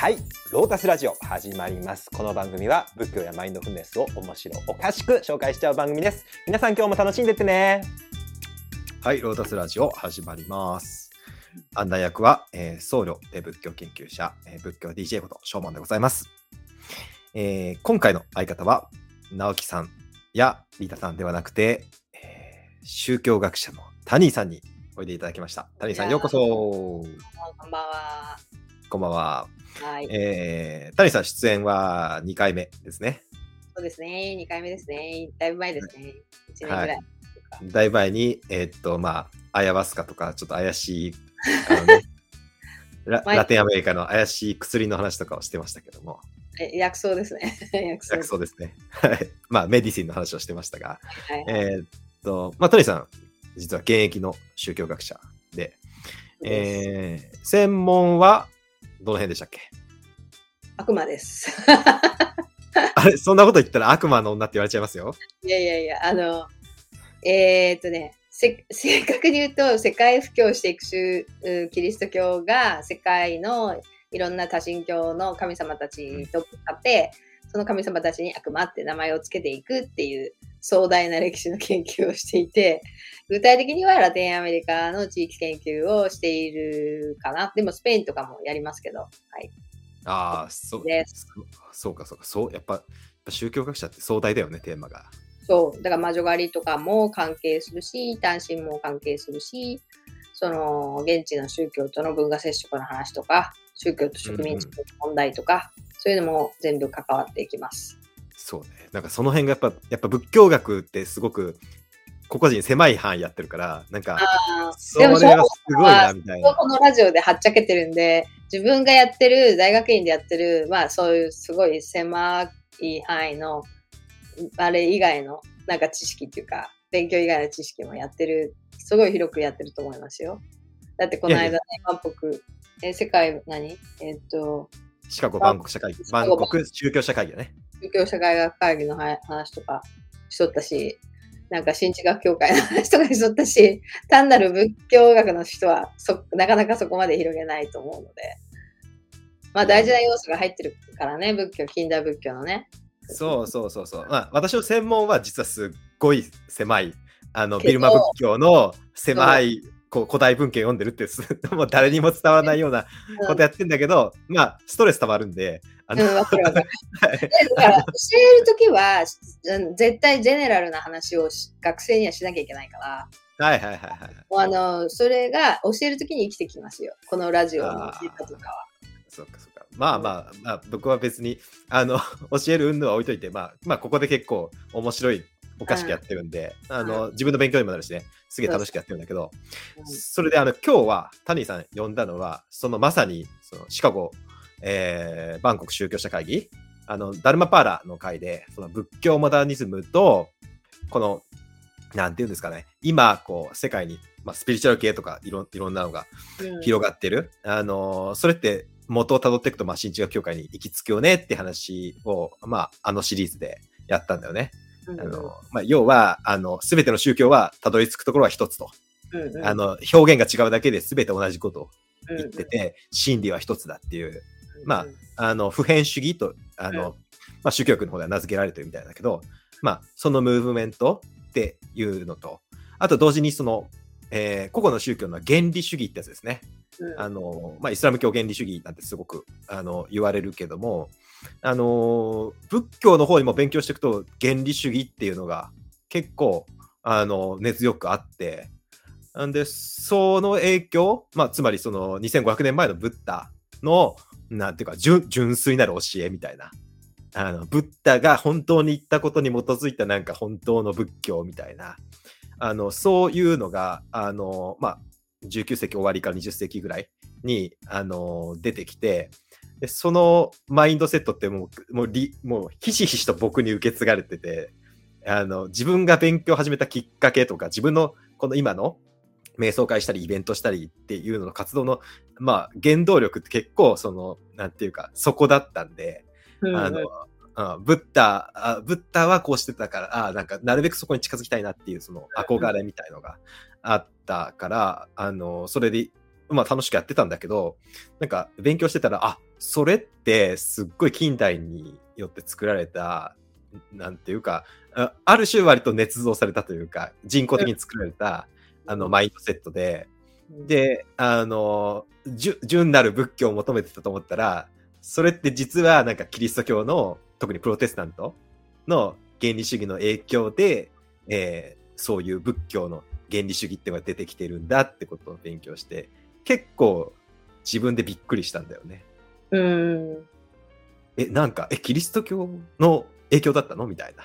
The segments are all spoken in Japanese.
はい、ロータスラジオ始まります。この番組は仏教やマインドフルネスを面白おかしく紹介しちゃう番組です。皆さん今日も楽しんでってね。はい、ロータスラジオ始まります。案内役は、えー僧侶で仏教研究者、えー仏教 DJ ことショーマンでございます。えー今回の相方は、直樹さんやリータさんではなくて、えー宗教学者のタニーさんにおいでいただきました。タニーさん、ようこそ。こんばんは。こんばんは。はい。えー、タニーさん、出演は2回目ですね。そうですね。2回目ですね。だいぶ前ですね。1年ぐらい。だいぶ前に、えーっと、まあ、アヤワスカとか、ちょっと怪しい、あのね ラ前ラテンアメリカの怪しい薬の話とかをしてましたけども、え薬草ですね。薬草。ですね。はいまあ、メディシンの話をしてましたが、はい。えーっと、まあ、トニーさん、実は現役の宗教学者で、えー専門は、どの辺でしたっけ？悪魔です。あれ、そんなこと言ったら悪魔の女って言われちゃいますよ。いやいやいや、あの、えーっとね、せ正確に言うと、世界布教していくキリスト教が世界のいろんな多神教の神様たちと会って、その神様たちに悪魔って名前をつけていくっていう壮大な歴史の研究をしていて、具体的にはラテンアメリカの地域研究をしているかな。でもスペインとかもやりますけど、はい。ああ、そうですそうか、そうか、そう、やっぱ、やっぱ宗教学者って壮大だよね、テーマが。そう、だから魔女狩りとかも関係するし、単身も関係するし、その現地の宗教との文化接触の話とか、宗教と植民地の問題とか、そういうのも全部関わっていきます。そうね。なんかその辺がやっぱ、やっぱ仏教学ってすごく、個々人狭い範囲やってるから、なんか、あそれがすごいな、みたいな。このラジオではっちゃけてるんで、自分がやってる、大学院でやってる、まあそういうすごい狭い範囲の、あれ以外のなんか知識っていうか、勉強以外の知識もやってる、すごい広くやってると思いますよ。だってこの間ね万国、え世界何？えっと、シカゴ万国社会議、万国宗教社会議だね。宗教社会学会議のは話とかしとったし、なんか新地学協会の話とかしとったし、単なる仏教学の人はそなかなかそこまで広げないと思うので、まあ大事な要素が入ってるからね、仏教、近代仏教のね。そうそうそうそう。まあ、私の専門は実はすっごい狭い、あの、ビルマ仏教の狭い、こう古代文献読んでるってす、もう誰にも伝わらないようなことやってんだけど、まあ、ストレス溜まるんで、あの、うん、だから教えるときは、うん絶対ジェネラルな話をし学生にはしなきゃいけないから、はいはいはいはい。もうあのそれが教えるときに生きてきますよ。このラジオのデータとかは。そうかそうか。まあまあ、まあ、僕は別に、あの、教える云々は置いといて、まあ、まあ、ここで結構面白い、おかしくやってるんで、あの、自分の勉強にもなるしね、すげえ楽しくやってるんだけど、うん。それで、あの、今日は、タニーさん呼んだのは、そのまさに、その、シカゴ、えー、バンコク宗教者会議、あの、ダルマパーラの会で、その仏教モダニズムと、この、なんていうんですかね、今、こう、世界に、まあ、スピリチュアル系とかいろいろんなのがうん。広がってる。あのーそれって元をたどっていくと、まあ、新地学協会に行き着くよねって話を、まあ、あのシリーズでやったんだよね。うんあのまあ、要は、あの、すべての宗教はたどり着くところは一つと。うんうん。あの、表現が違うだけで全て同じことをうん言ってて、真理は一つだっていう、うん。まああの、普遍主義と、あの、うん。まあ、宗教学の方では名付けられてるみたいだけど、まあ、そのムーブメントっていうのと、あと同時にその、えー個々の宗教の原理主義ってやつですね。うん。あの、まあ、イスラム教原理主義なんてすごくあの言われるけども、あの、仏教の方にも勉強していくと原理主義っていうのが結構あの根強くあって、なんで、その影響、まあ、つまりその2500年前のブッダの、なんていうか、純粋なる教えみたいな。あの、ブッダが本当に言ったことに基づいたなんか本当の仏教みたいな。あの、そういうのが、あの、まあ、19世紀終わりから20世紀ぐらいに、あの、出てきて、でそのマインドセットってもう、もうり、もう、ひしひしと僕に受け継がれてて、あの、自分が勉強を始めたきっかけとか、自分のこの今の瞑想会したり、イベントしたりっていうのの活動の、まあ、原動力って結構、その、なんていうか、そこだったんで、うんあの、うんブッダあ、ブッダはこうしてたから、あなんか、なるべくそこに近づきたいなっていう、その憧れみたいのがあったから、あの、それで、まあ楽しくやってたんだけど、なんか勉強してたら、あ、それってすっごい近代によって作られた、なんていうか、あある種割と捏造されたというか、人工的に作られた、あの、マインドセットで、で、あの、純なる仏教を求めてたと思ったら、それって実はなんかキリスト教の、特にプロテスタントの原理主義の影響で、えーそういう仏教の原理主義ってのが出てきてるんだってことを勉強して、結構自分でびっくりしたんだよね。うん。え、なんか、え、キリスト教の影響だったの？みたいな。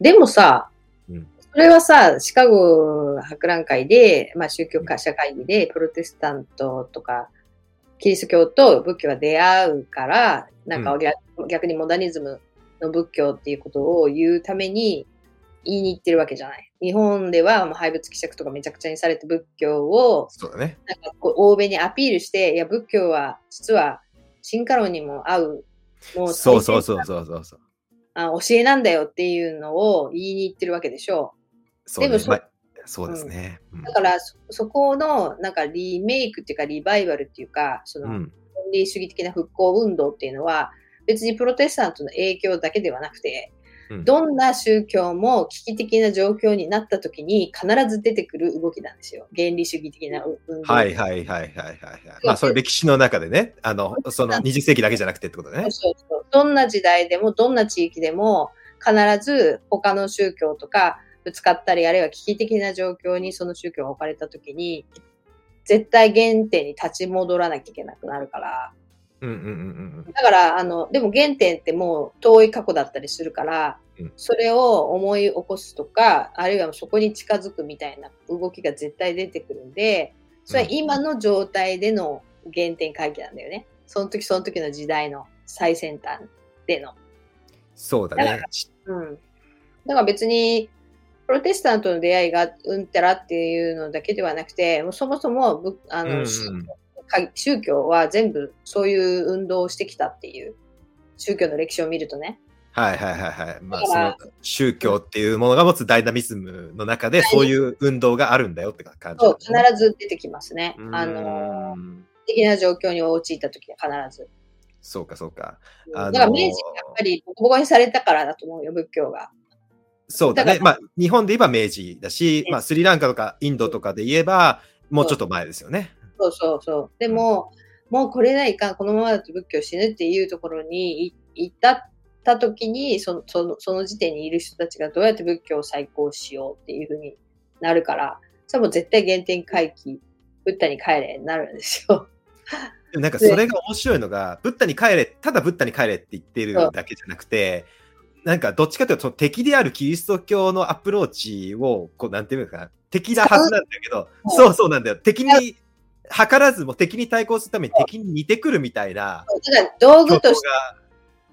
でもさ、うんそれはさ、シカゴ博覧会で、まあ宗教家社会議で、プロテスタントとか、キリスト教と仏教が出会うから、なんか逆,、逆にモダニズムの仏教っていうことを言うために言いに行ってるわけじゃない。日本ではもう廃仏希釈とかめちゃくちゃにされた仏教を、そうだね。なんかこう欧米にアピールして、いや、仏教は実は進化論にも合う、もうそうそうそうそうそうそう。あ教えなんだよっていうのを言いに行ってるわけでしょ。そう,、ねでもそうですね。うんだからそ、そこのなんかリメイクっていうかリバイバルっていうか、そのうん論理主義的な復興運動っていうのは、別にプロテスタントの影響だけではなくて、うんどんな宗教も危機的な状況になった時に必ず出てくる動きなんですよ。原理主義的な運動。はいはいはいはいはいはい。まあ、それ歴史の中でね、あの、その20世紀だけじゃなくてってことね。そうそうどんな時代でも、どんな地域でも、必ず他の宗教とかぶつかったり、あるいは危機的な状況にその宗教が置かれたときに、絶対原点に立ち戻らなきゃいけなくなるから。うんうんうんうんだから、あの、でも原点ってもう遠い過去だったりするからうん、それを思い起こすとか、あるいはそこに近づくみたいな動きが絶対出てくるんで、それは今の状態での原点回帰なんだよね。その時その時の時代の最先端での。そうだねだか。うん。だから別に、プロテスタントの出会いがうんたらっていうのだけではなくて、もうそもそもぶあの、うんうんか宗教は全部そういう運動をしてきたっていう、宗教の歴史を見るとね。はいはいはいはい。まあ、その宗教っていうものが持つダイナミズムの中で、そういう運動があるんだよって感じそう、必。ず出てきますね。うんあの、的な状況に陥った時は必ず。そうかそうか。うんあのーだから明治やっぱりボコボコにされたからだと思うよ、仏教が。そうだね。だからまあ、日本で言えば明治だし、ねまあ、スリランカとかインドとかで言えば、もうちょっと前ですよね。そうそうそう。でも、もうこれないかん、このままだと仏教死ぬっていうところにい行ったった時にそのその、その時点にいる人たちがどうやって仏教を再興しようっていうふうになるから、それはもう絶対原点回帰、ブッダに帰れになるんですよ。なんかそれが面白いのが、ブッダに帰れ、ただブッダに帰れって言ってるだけじゃなくて、なんかどっちかというと、敵であるキリスト教のアプローチを、こう、なんていうのかな、敵なはずなんだけど、うんそうそうなんだよ。敵に、図らずも敵に対抗するために敵に似てくるみたいな。道具教として、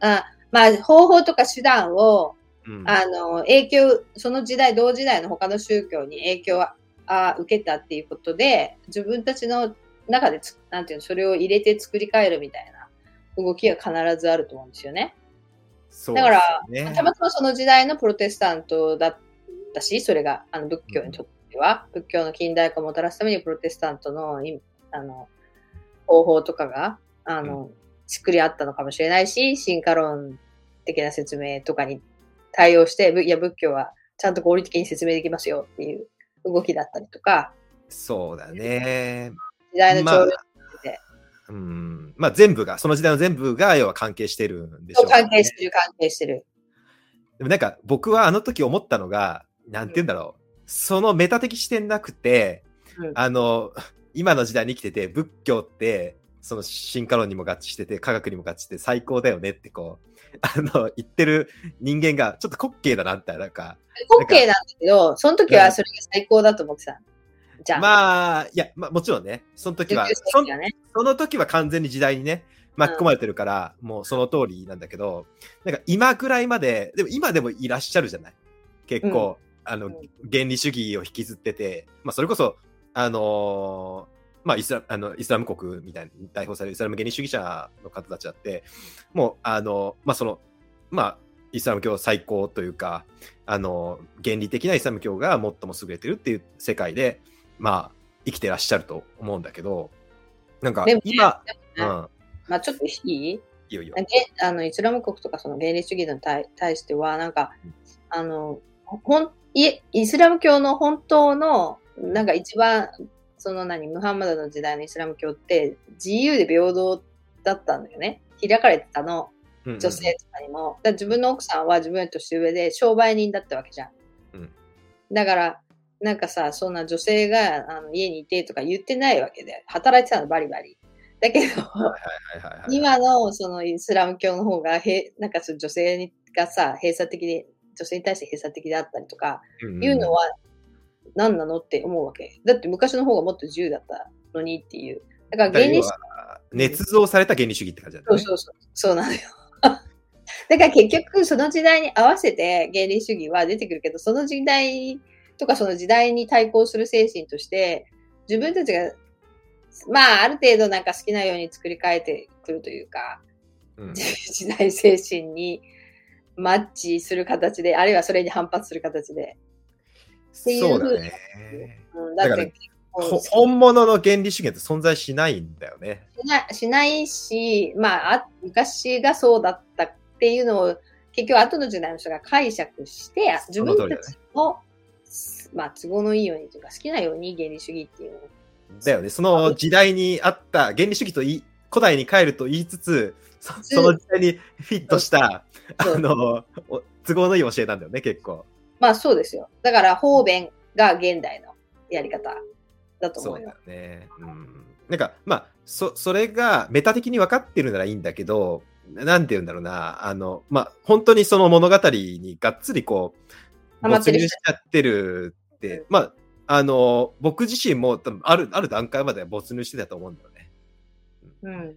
あまあ、方法とか手段を、が、うん。あの、影響、その時代、同時代の他の宗教に影響をあ受けたっていうことで、自分たちの中でつ、なんていうの、それを入れて作り変えるみたいな動きが必ずあると思うんですよね。そうだからたまたまその時代のプロテスタントだったし、それがあの仏教にとっては、仏教の近代化をもたらすためにプロテスタントのいあの方法とかがあの、作りあったのかもしれないし、進化論的な説明とかに対応して、ぶいや仏教はちゃんと合理的に説明できますよっていう動きだったりとか、そうだね。時代のまあ潮流うん、まあ全部が、その時代の全部が要は関係してるんでしょとうね、関係してる、関係してる。でもなんか僕はあの時思ったのが、なんて言うんだろう。そのメタ的視点なくて、うんあの、今の時代に生きてて、仏教って、その進化論にも合致してて、科学にも合致して最高だよねってこう、あの、言ってる人間がちょっと滑稽だなって、なんか、オッケーなんだけど、その時はそれが最高だと思ってた。じゃあ、まあ、いや、まあもちろんね、その時は、19世そ。その時は完全に時代にね、巻き込まれてるから、もうその通りなんだけど、なんか今ぐらいまで、でも今でもいらっしゃるじゃない？結構、あのうん、原理主義を引きずってて、まあそれこそ、あのーまあイスラあのイスラム国みたいに代表されるイスラム原理主義者の方たちだって、もう、あの、まあその、まあ、イスラム教最高というか、あの、原理的なイスラム教が最も優れてるっていう世界で、まあ、生きてらっしゃると思うんだけど、なんか今、ねうん、まあちょっといい？いいよいいよ。げあのイスラム国とかその原理主義に対対しては、なんか、あの、ほんいイスラム教の本当の、なんか一番、その何、ムハンマドの時代のイスラム教って自由で平等だったんだよね。開かれてたの、うんうん女性とかにも。だから自分の奥さんは自分より年上で商売人だったわけじゃん。うんだから、なんかさ、そんな女性があの家にいてとか言ってないわけで、働いてたのバリバリ。だけど。今のそのイスラム教の方がへなんかその女性にがさ閉鎖的で女性に対して閉鎖的であったりとかうんいうのは何なのって思うわけ。だって昔の方がもっと自由だったのにっていう。だから原理主義捏造された原理主義って感じだね。そうそうそう。そうなのよ。だから結局その時代に合わせて原理主義は出てくるけどその時代とかその時代に対抗する精神として自分たちがまあある程度なんか好きなように作り変えてくるというかうん。時代精神にマッチする形で、あるいはそれに反発する形で。ていうそうだね。うん、だからだってほ本物の原理主義って存在しないんだよね。しなしないし、まああ、昔がそうだったっていうのを、結局後の時代の人が解釈して、自分たちの、まあ、都合のいいようにというか、好きなように原理主義っていうのを。だよね。その時代にあった原理主義とい古代に帰ると言いつつ、そその時代にフィットした、あの、お都合のいい教えなんだよね、結構。まあそうですよ。だから方便が現代のやり方だと思そううだよよ。ね。うん。なんか、まあ、そ、それがメタ的に分かってるならいいんだけど、なんて言うんだろうな、あの、まあ、本当にその物語にがっつりこう、没入しちゃってるってうん、まあ、あの、僕自身も多分ある、ある段階までは没入してたと思うんだよね。うん。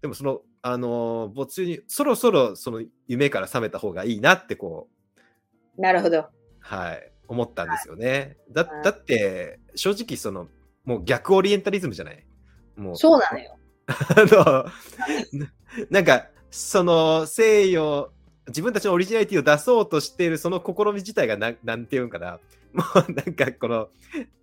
でもその、あの、没入に、そろそろその夢から覚めた方がいいなってこう、なるほど。はい、思ったんですよね。だはいだって、正直その、もう逆オリエンタリズムじゃない？もう、そうなのよ。あの、ななんか、その西洋、自分たちのオリジナリティを出そうとしているその試み自体がな、なんていうんかな、もうなんかこの、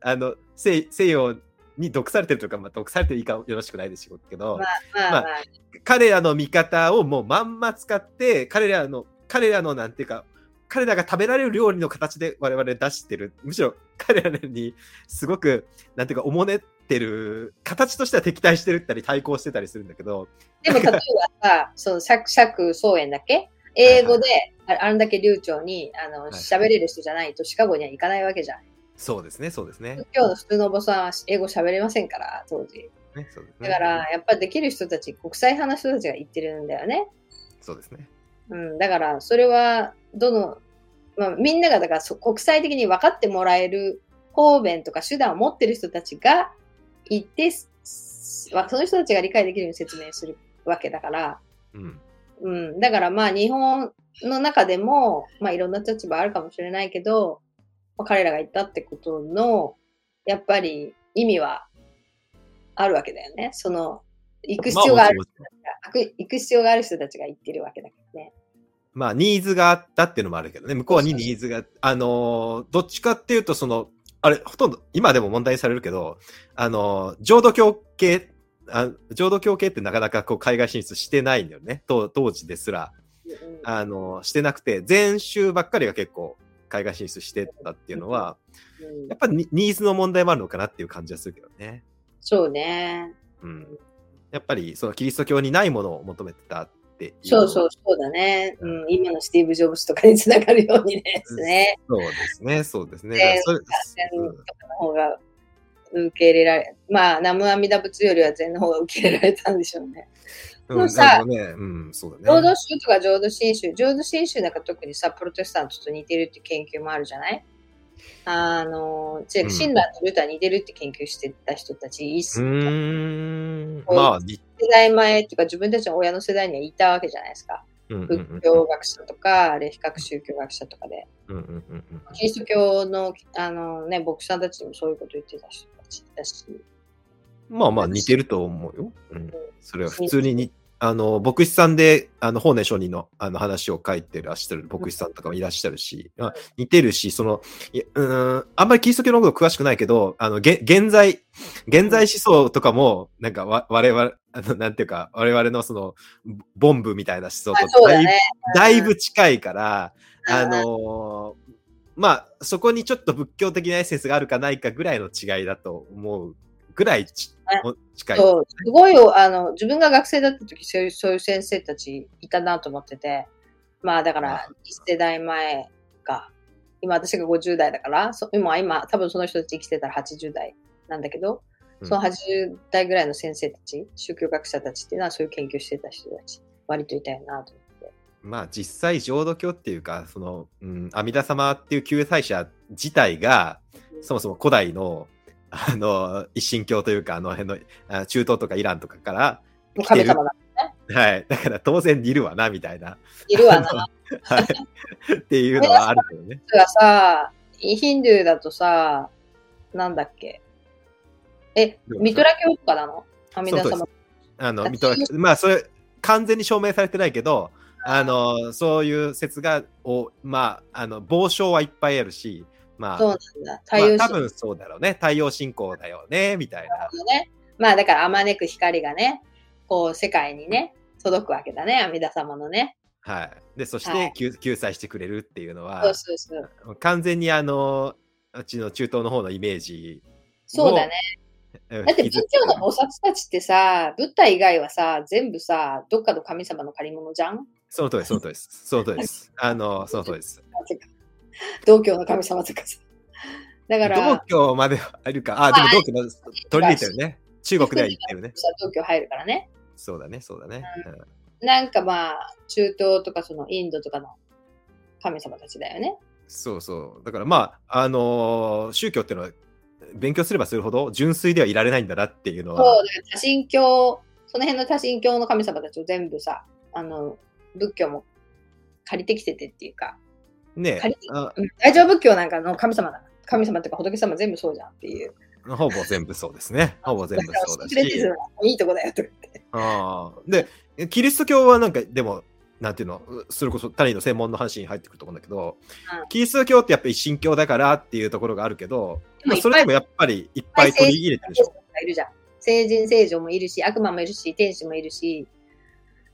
あの、西西洋に毒されてるというか、まあ、毒されてる言い方よろしくないですけど、まあまあまあまあ。彼らの見方をもうまんま使って、彼らの、彼らのなんていうか、彼らが食べられる料理の形で我々出してる。むしろ彼らにすごく、なんていうか、おもねってる、形としては敵対してるったり対抗してたりするんだけど、でも例えばさ、その釈釈総園だっけ？英語でああれだけ流暢にあのい喋れる人じゃないとシカゴには行かないわけじゃん。そうですね、そうですね。今日の普通のおばさんは英語喋れませんから、当時。ねそうですねだから、やっぱりできる人たち、国際派の人たちが言ってるんだよね。そうですね。うん、だから、それは、どの、まあ、みんなが、だからそ、国際的に分かってもらえる方便とか手段を持ってる人たちがいて、すその人たちが理解できるように説明するわけだから、うん。うん、だからまあ日本の中でも、まあいろんな立場あるかもしれないけど、まあ、彼らが言ったってことの、やっぱり意味はあるわけだよね。その、行く必要があるまあもちろん行く行く必要がある人たちが言ってるわけだからね。まあ、ニーズがあったっていうのもあるけどね、向こうにニーズが、あのーどっちかっていうと、その、あれ、ほとんど、今でも問題にされるけど、あのー浄土教系、あ浄土教系ってなかなかこう海外進出してないんだよね、当当時ですら。うんあのーしてなくて、前週ばっかりが結構海外進出してたっていうのは、うんやっぱりニニーズの問題もあるのかなっていう感じはするけどね。そうね。うん。やっぱり、そのキリスト教にないものを求めてたっていう。そうそうそうだね。うん、今のスティーブ・ジョブズとかにつながるようにですね。そうですね、そうですね。でそれ禅とかの方が受け入れられ、まあ、南無阿弥陀仏よりは禅の方が受け入れられたんでしょうね。うん、もうさね、うん、そうだね。浄土宗とか浄土真宗、浄土真宗なんか特にさ、プロテスタントと似てるって研究もあるじゃない？あの、違ううん親鸞とルター似てるって研究してた人たち、一う世ーん。こうまあ、に代前っていうか自分たちの親の世代にはいたわけじゃないですか。仏教学者とか、歴学宗教学者とかで。キリスト教の、あのね、牧師さんたちにもそういうこと言ってた人たちだし。まあまあ、似てると思うよ。うん。それは普通ににあの、牧師さんで、あの、法然上人のあの話を書いてらっしゃる牧師さんとかもいらっしゃるし、まあ似てるし、その、うーん、あんまりキリスト教のこと詳しくないけど、あの、げ現在、現在思想とかも、なんかわ、我々、あの、なんていうか、我々のその、ボンブみたいな思想あとだいぶだね。だいぶ近いから、うん。あのーまあ、そこにちょっと仏教的なエッセンスがあるかないかぐらいの違いだと思うぐらい近い。そう、すごいよ、あの、自分が学生だった時、そういう、そういう先生たちいたなと思ってて、まあだから、一世代前か、今私が50代だから、そ今、今、多分その人たち生きてたら80代なんだけど、うんその80代ぐらいの先生たち、宗教学者たちっていうのはそういう研究してた人たち、割といたよなと思って。まあ、実際、浄土教っていうか、その、うん、阿弥陀様っていう救済者自体が、そもそも古代の、あの、一神教というか、あの辺の、あ中東とかイランとかから、もう神様だ。はい。だから当然いるわな、みたいな。いるわな。はい。っていうのはあるけどね。がさ、ヒンドゥーだとさ、なんだっけ？え、ミトラ教とかなの？阿弥陀様。あの、あミトラまあ、それ、完全に証明されてないけど、あの、そういう説が、おまあ、あの、傍証はいっぱいあるし、まあ、そうなんだ。ま太陽あ、多神分そうだろうね。太陽信仰だよね、みたいな。のね。まあだからあまねく光がね、こう世界にね、届くわけだね、阿弥陀様のね。はい。で、そしはいて救、救済してくれるっていうのはそう、そうそう。完全にあの、うちの中東の方のイメージそうだね。うんだって仏教の菩薩たちってさ、ブッダ以外はさ、全部さ、どっかの神様の借り物じゃん？その通りです、その通りです。その通りです。あの、その通りです。道教の神様とかさ。だから、道教まではあるか。あ、でも道教の取り入れてるね。中国では言ってるね。入るからね。そうだね、そうだね。うんなんかまあ、中東とかそのインドとかの神様たちだよね。そうそう。だからまあ、あのー宗教っていうのは、勉強すればするほど純粋ではいられないんだなっていうのそう、はだ、から多神教、その辺の多神教の神様たちを全部さ、あの、仏教も借りてきててっていうか、ね大乗仏教なんかの神様だ。神様っていうか仏様全部そうじゃんっていう。ほぼ全部そうですね。ほぼ全部そうだし。いいとこだよとか言って。あーで、キリスト教はなんか、でも、なんていうの、それこそ他人の専門の話に入ってくると思うんだけど、うんキリスト教ってやっぱり一神教だからっていうところがあるけど、まあ、それでもやっぱりいっぱい取り入れてるでしょ。いるじゃん。聖人聖女もいるし、悪魔もいるし、天使もいるし、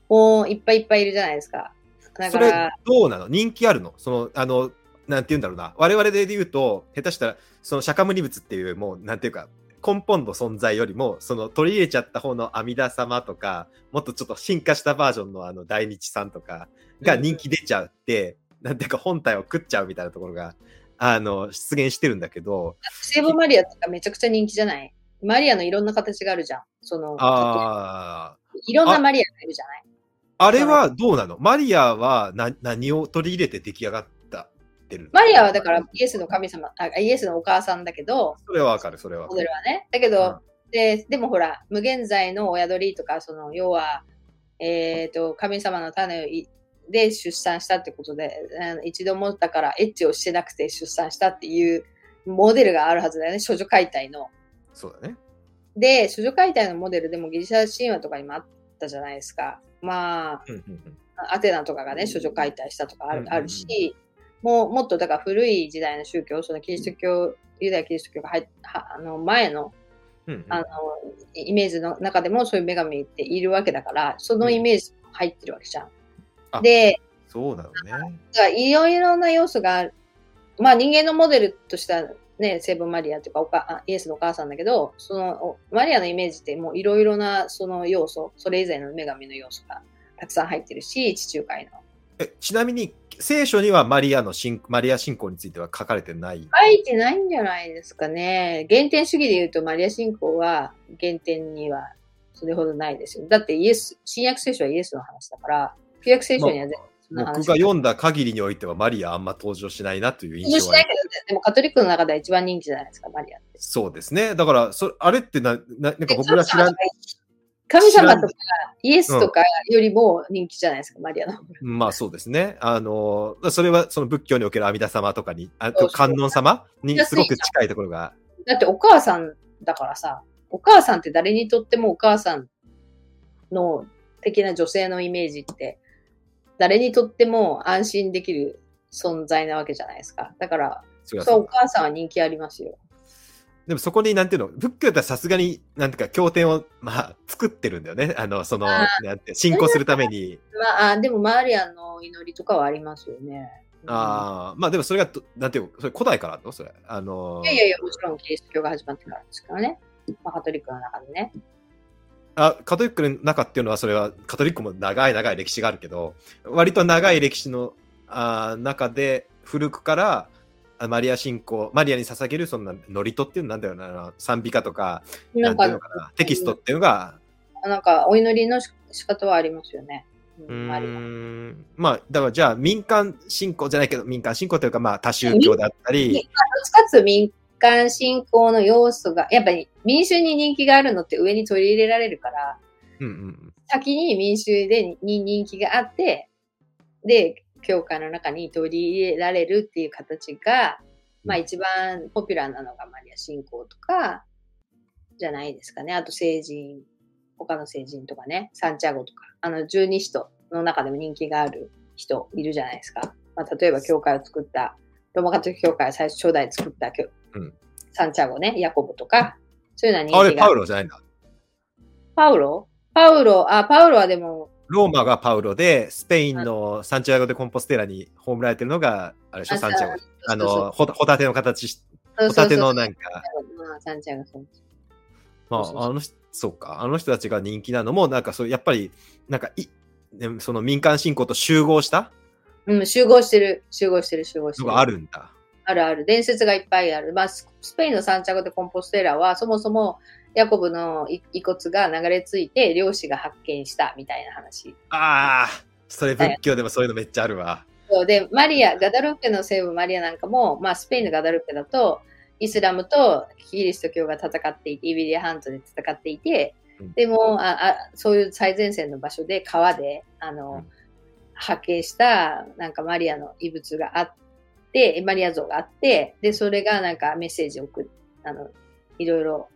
もういっぱいいっぱいいるじゃないですか。だそれどうなの？人気あるの？その、あの、なんて言うんだろうな。我々で言うと、下手したら、その釈迦牟尼仏っていう、もう、なんていうか、根本の存在よりも、その取り入れちゃった方の阿弥陀様とか、もっとちょっと進化したバージョンのあの大日さんとかが人気出ちゃって、なんていうか本体を食っちゃうみたいなところが、あの、出現してるんだけど、聖母マリアとかめちゃくちゃ人気じゃない？マリアのいろんな形があるじゃん。その、ああ、いろんなマリアがいるじゃない？あれはどうなの？マリアはな何を取り入れて出来上がったってるマリアはだからイエスの神様、あイエスのお母さんだけど、それはわかる、それはわモ。デルはね。だけど、で、でもほら、無限在の親鳥とか、その、要は、えっ、と、神様の種をいで出産したってことで、一度もだからエッチをしてなくて出産したっていうモデルがあるはずだよね、処女解体の。そうだね。で、処女解体のモデルでもギリシャ神話とかにもあったじゃないですか。まあ、うんうんうんアテナとかがね、処女解体したとかある,、うんうんうんあるし、もうもっとだから古い時代の宗教、そのキリスト教、ユダヤキリスト教が入っはあの前のうんうんあのイメージの中でもそういう女神っているわけだから、そのイメージも入ってるわけじゃん。あで、そう。だからいろいろな要素がある。まあ人間のモデルとしてはね、聖母マリアというかおかあイエスのお母さんだけど、そのおマリアのイメージってもういろいろなその要素、それ以前の女神の要素がたくさん入ってるし、地中海の。えちなみに聖書にはマリアの信マリア信仰については書かれてない？書いてないんじゃないですかね。原点主義で言うとマリア信仰は原点にはそれほどないですよ。だってイエス、新約聖書はイエスの話だから、旧約聖書には全然そんな話僕が読んだ限りにおいてはマリアあんま登場しないなという印象は登場しないけど、でもカトリックの中では一番人気じゃないですか、マリアって。そうですね。だからそあれってなななんか僕ら知らん、神様とかイエスとかよりも人気じゃないですか、マリアの。まあそうですね。あのそれはその仏教における阿弥陀様とかに、あそうそう観音様にすごく近いところが。だってお母さんだからさ、お母さんって誰にとってもお母さんの的な女性のイメージって、誰にとっても安心できる存在なわけじゃないですか。だから、そうお母さんは人気ありますよ。でもそこに、なんていうの、仏教だったらさすがに、なんていうか、経典を、まあ、作ってるんだよね。あの、その、あなんて、信仰するために。まあ、あでもマリアの祈りとかはありますよね。うんああ、まあでもそれがど、なんていうの、それ古代からの？それ。あのいやいやいや、もちろんキリスト教が始まってからですからね。まあ、カトリックの中でね。あカトリックの中っていうのは、それは、カトリックも長い長い歴史があるけど、割と長い歴史のあー中で、古くから、あマリア信仰、マリアに捧げる、そんな、祝詞っていうのなんだよな、賛美歌とか、ななんか、かな、テキストっていうのが、なんかお祈りのし仕方はありますよね。うん、まあ、だからじゃあ、民間信仰じゃないけど、民間信仰というか、まあ、多宗教だったり、どっちかつ民間信仰の要素が、やっぱり民衆に人気があるのって上に取り入れられるから、うんうん先に民衆でに人気があって、で、教会の中に取り入れられるっていう形が、まあ一番ポピュラーなのがマリア信仰とか、じゃないですかね。あと聖人、他の聖人とかね、サンチャゴとか、あの十二使徒の中でも人気がある人いるじゃないですか。まあ例えば教会を作った、ローマカトリック教会最初初代作った教、うん。サンチャゴね、ヤコブとか、そういうのは人あれ、パウロじゃないんだ。パウロ？パウロ、あ、パウロはでも、ローマがパウロで、スペインのサンチアゴ・でコンポステラに葬られてるのが、あれでしょ、サンチアゴ。あの、ほホタテの形ホタテのなんか、まあ、サンチャゴ。そうまあ、あの人、そうか、あの人たちが人気なのも、なんかそう、やっぱり、なんかい、ねその民間信仰と集合した？うん、集合してる、集合してる、集合してる。のがあるんだ。あるある。伝説がいっぱいある。まあ、ススペインのサンチャゴ・でコンポステラは、そもそもヤコブの遺遺骨が流れ着いて、漁師が発見したみたいな話。ああ、それ仏教でもそういうのめっちゃあるわ。そうで、マリア、ガダルーペの聖母マリアなんかも、まあ、スペインのガダルーペだと、イスラムとキリスト教が戦っていて、イビリア半島で戦っていてうん、でもああ、そういう最前線の場所で川で、あの、うん発見した、なんかマリアの遺物があって、マリア像があって、で、それがなんかメッセージを送る、あの、いろいろ、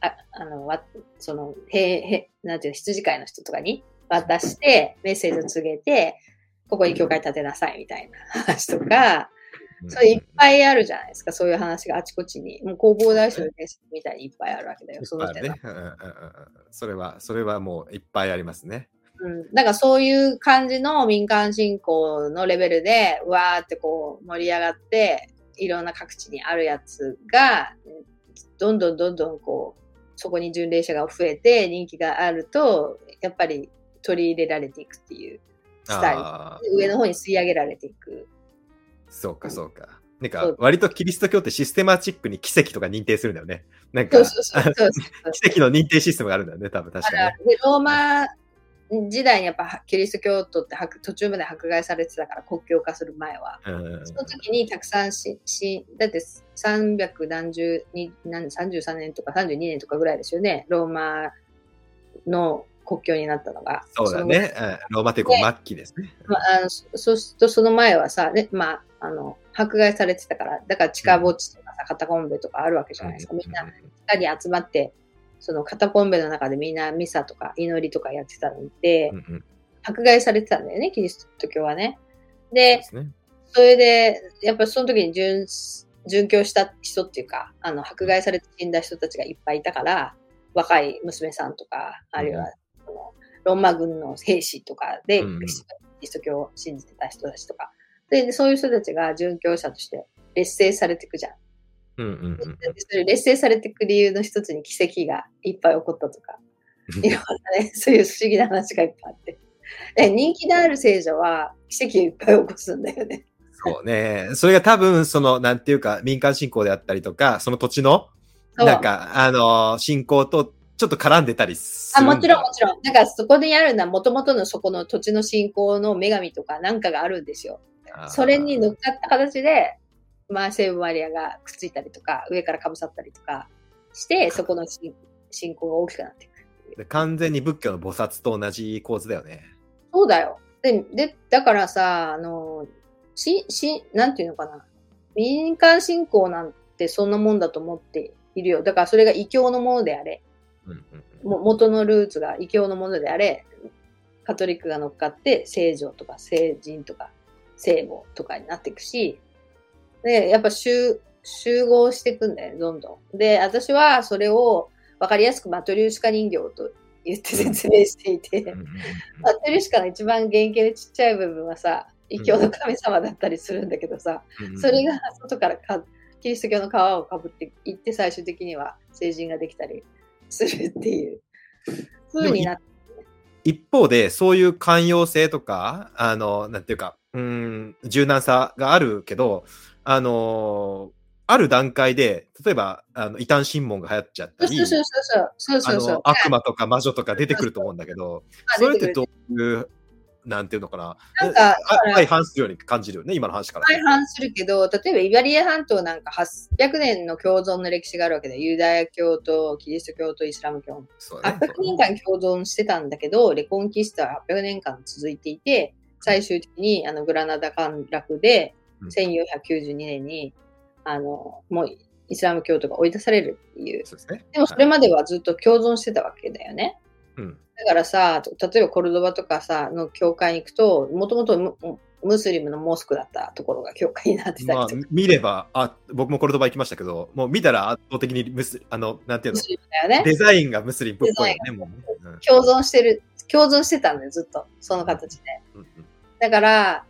ああの、わその、へ、へ、なんていうの羊飼いの人とかに渡して、メッセージを告げて、ここに教会建てなさいみたいな 話とか、それいっぱいあるじゃないですか、そういう話があちこちに。もう弘法大師の伝説みたいにいっぱいあるわけだよ、その点はいっぱいあるね。それは、それはもういっぱいありますね。うん。だからそういう感じの民間信仰のレベルで、うわーってこう盛り上がって、いろんな各地にあるやつが、うんどんどんどんどんこう、そこに巡礼者が増えて人気があると、やっぱり取り入れられていくっていうスタイル。上の方に吸い上げられていく。そうかそうか。なんか割とキリスト教ってシステマチックに奇跡とか認定するんだよね。なんか。奇跡の認定システムがあるんだよね、多分確かにね。で、ローマ時代にやっぱキリスト教徒って迫途中まで迫害されてたから国教化する前は。うんうんうんその時にたくさんし、しだって300何十に、何33年とか32年とかぐらいですよね。ローマの国教になったのが。そうだね。うんローマ帝国末期ですね。まあ、あのそそうするとその前はさ、ね、まあ、あの、迫害されてたから、だから地下墓地とかさ、カタコンベとかあるわけじゃないですか。みんな地下に集まって、そのカタコンベの中でみんなミサとか祈りとかやってたので、うんうん迫害されてたんだよね、キリスト教はね。そうでで、すね。それで、やっぱりその時に殉殉教した人っていうか、あの、迫害されて死んだ人たちがいっぱいいたから、若い娘さんとか、あるいは、そのローマ軍の兵士とかで、うんキリスト教を信じてた人たちとか。で、そういう人たちが殉教者として劣勢されていくじゃん。うんうんうんでそれ劣勢されていく理由の一つに奇跡がいっぱい起こったとか、いろんなね、そういう不思議な話がいっぱいあって。で人気のある聖女は奇跡をいっぱい起こすんだよね。そうね。それが多分、その、なんていうか、民間信仰であったりとか、その土地の、なんか、あのー信仰とちょっと絡んでたりすあ、るんだもちろんもちろん。だからそこにあるのは元々のそこの土地の信仰の女神とかなんかがあるんですよ。それに乗っかった形で、まあ、聖母マリアがくっついたりとか、上からかぶさったりとかして、そこの信信仰が大きくなっていく。で完全に仏教の菩薩と同じ構図だよね。そうだよ。で、で、だからさ、あの、し、し、なんていうのかな。民間信仰なんてそんなもんだと思っているよ。だからそれが異教のものであれ、うんうんうんも元のルーツが異教のものであれ、カトリックが乗っかって聖女とか聖人とか聖母とかになっていくし、で、やっぱ集集合していくんだよね、どんどん。で、私はそれを分かりやすくマトリューシカ人形と言って説明していて、マトリューシカの一番原型でちっちゃい部分はさ、異教の神様だったりするんだけどさ、うんそれが外からかキリスト教の皮をかぶっていって最終的には成人ができたりするっていう。風になって。一方で、そういう寛容性とか、あの、なんていうか、うーん、柔軟さがあるけど、あのーある段階で、例えば、あの異端審問が流行っちゃったり、そうそうそうそうそうあそうそう。の悪魔とか魔女とか出てくると思うんだけど、あそれっ出てどういう、なんていうのかな、なんかあ相反するように感じるよね、今の話から。相反するけど、例えばイバリア半島なんか800年の共存の歴史があるわけで、ユダヤ教とキリスト教とイスラム教。ね。800年間共存してたんだけど、レコンキスタは800年間続いていて、最終的にあのグラナダ陥落でうん1492年に、あの、もうイスラム教徒が追い出されるっていう。そうですね。でもそれまではずっと共存してたわけだよね。うん。だからさ、例えばコルドバとかさ、の教会に行くと、もともとムムスリムのモスクだったところが教会になってたりまあとか、、見れば、あ、僕もコルドバ行きましたけど、もう見たら圧倒的にムス、あの、なんていうの？ね。デザインがムスリムっぽいよね、もう共存してる、共存してたんだよ、ずっと。その形で。うんうんだから、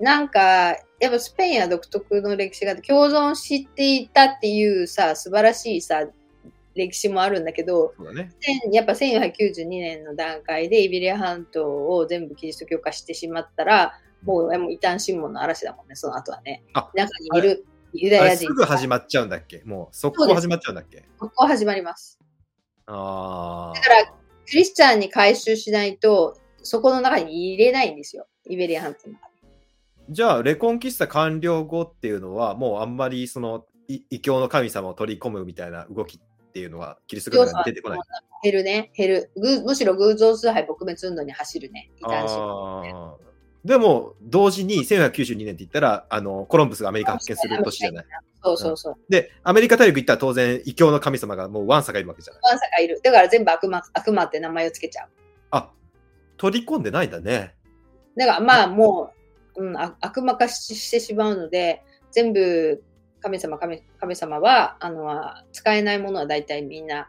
なんか、やっぱスペインは独特の歴史があって、共存していたっていうさ、素晴らしいさ、歴史もあるんだけど、ね。千やっぱ1492年の段階でイベリア半島を全部キリスト教化してしまってら、もうもう異端審問の嵐だもんね、その後はね。あ中にいるユダヤ人すぐ始まっちゃうんだっけ？もう、速攻始まっちゃうんだっけ？ここ始まります。ああ。だからクリスチャンに回収しないと、そこの中に入れないんですよ。イベリア半島の中に。じゃあ、レコンキスタ完了後っていうのは、もうあんまりその、い異教の神様を取り込むみたいな動きっていうのは、キリスト教に出てこない。減るね、減る。ぐむしろ偶像崇拝撲滅運動に走るね。異端でも、同時に1492年って言ったら、あの、コロンブスがアメリカ発見する年じゃない。そうそうそう。で、アメリカ大陸行ったら当然、異教の神様がもうワンサがいるわけじゃない。ワンサがいる。だから全部悪魔、悪魔って名前をつけちゃう。あ、取り込んでないんだね。だからまあもう、うん、あ悪魔化ししてしまうので、全部神様、神神様は、あの、使えないものは大体みんな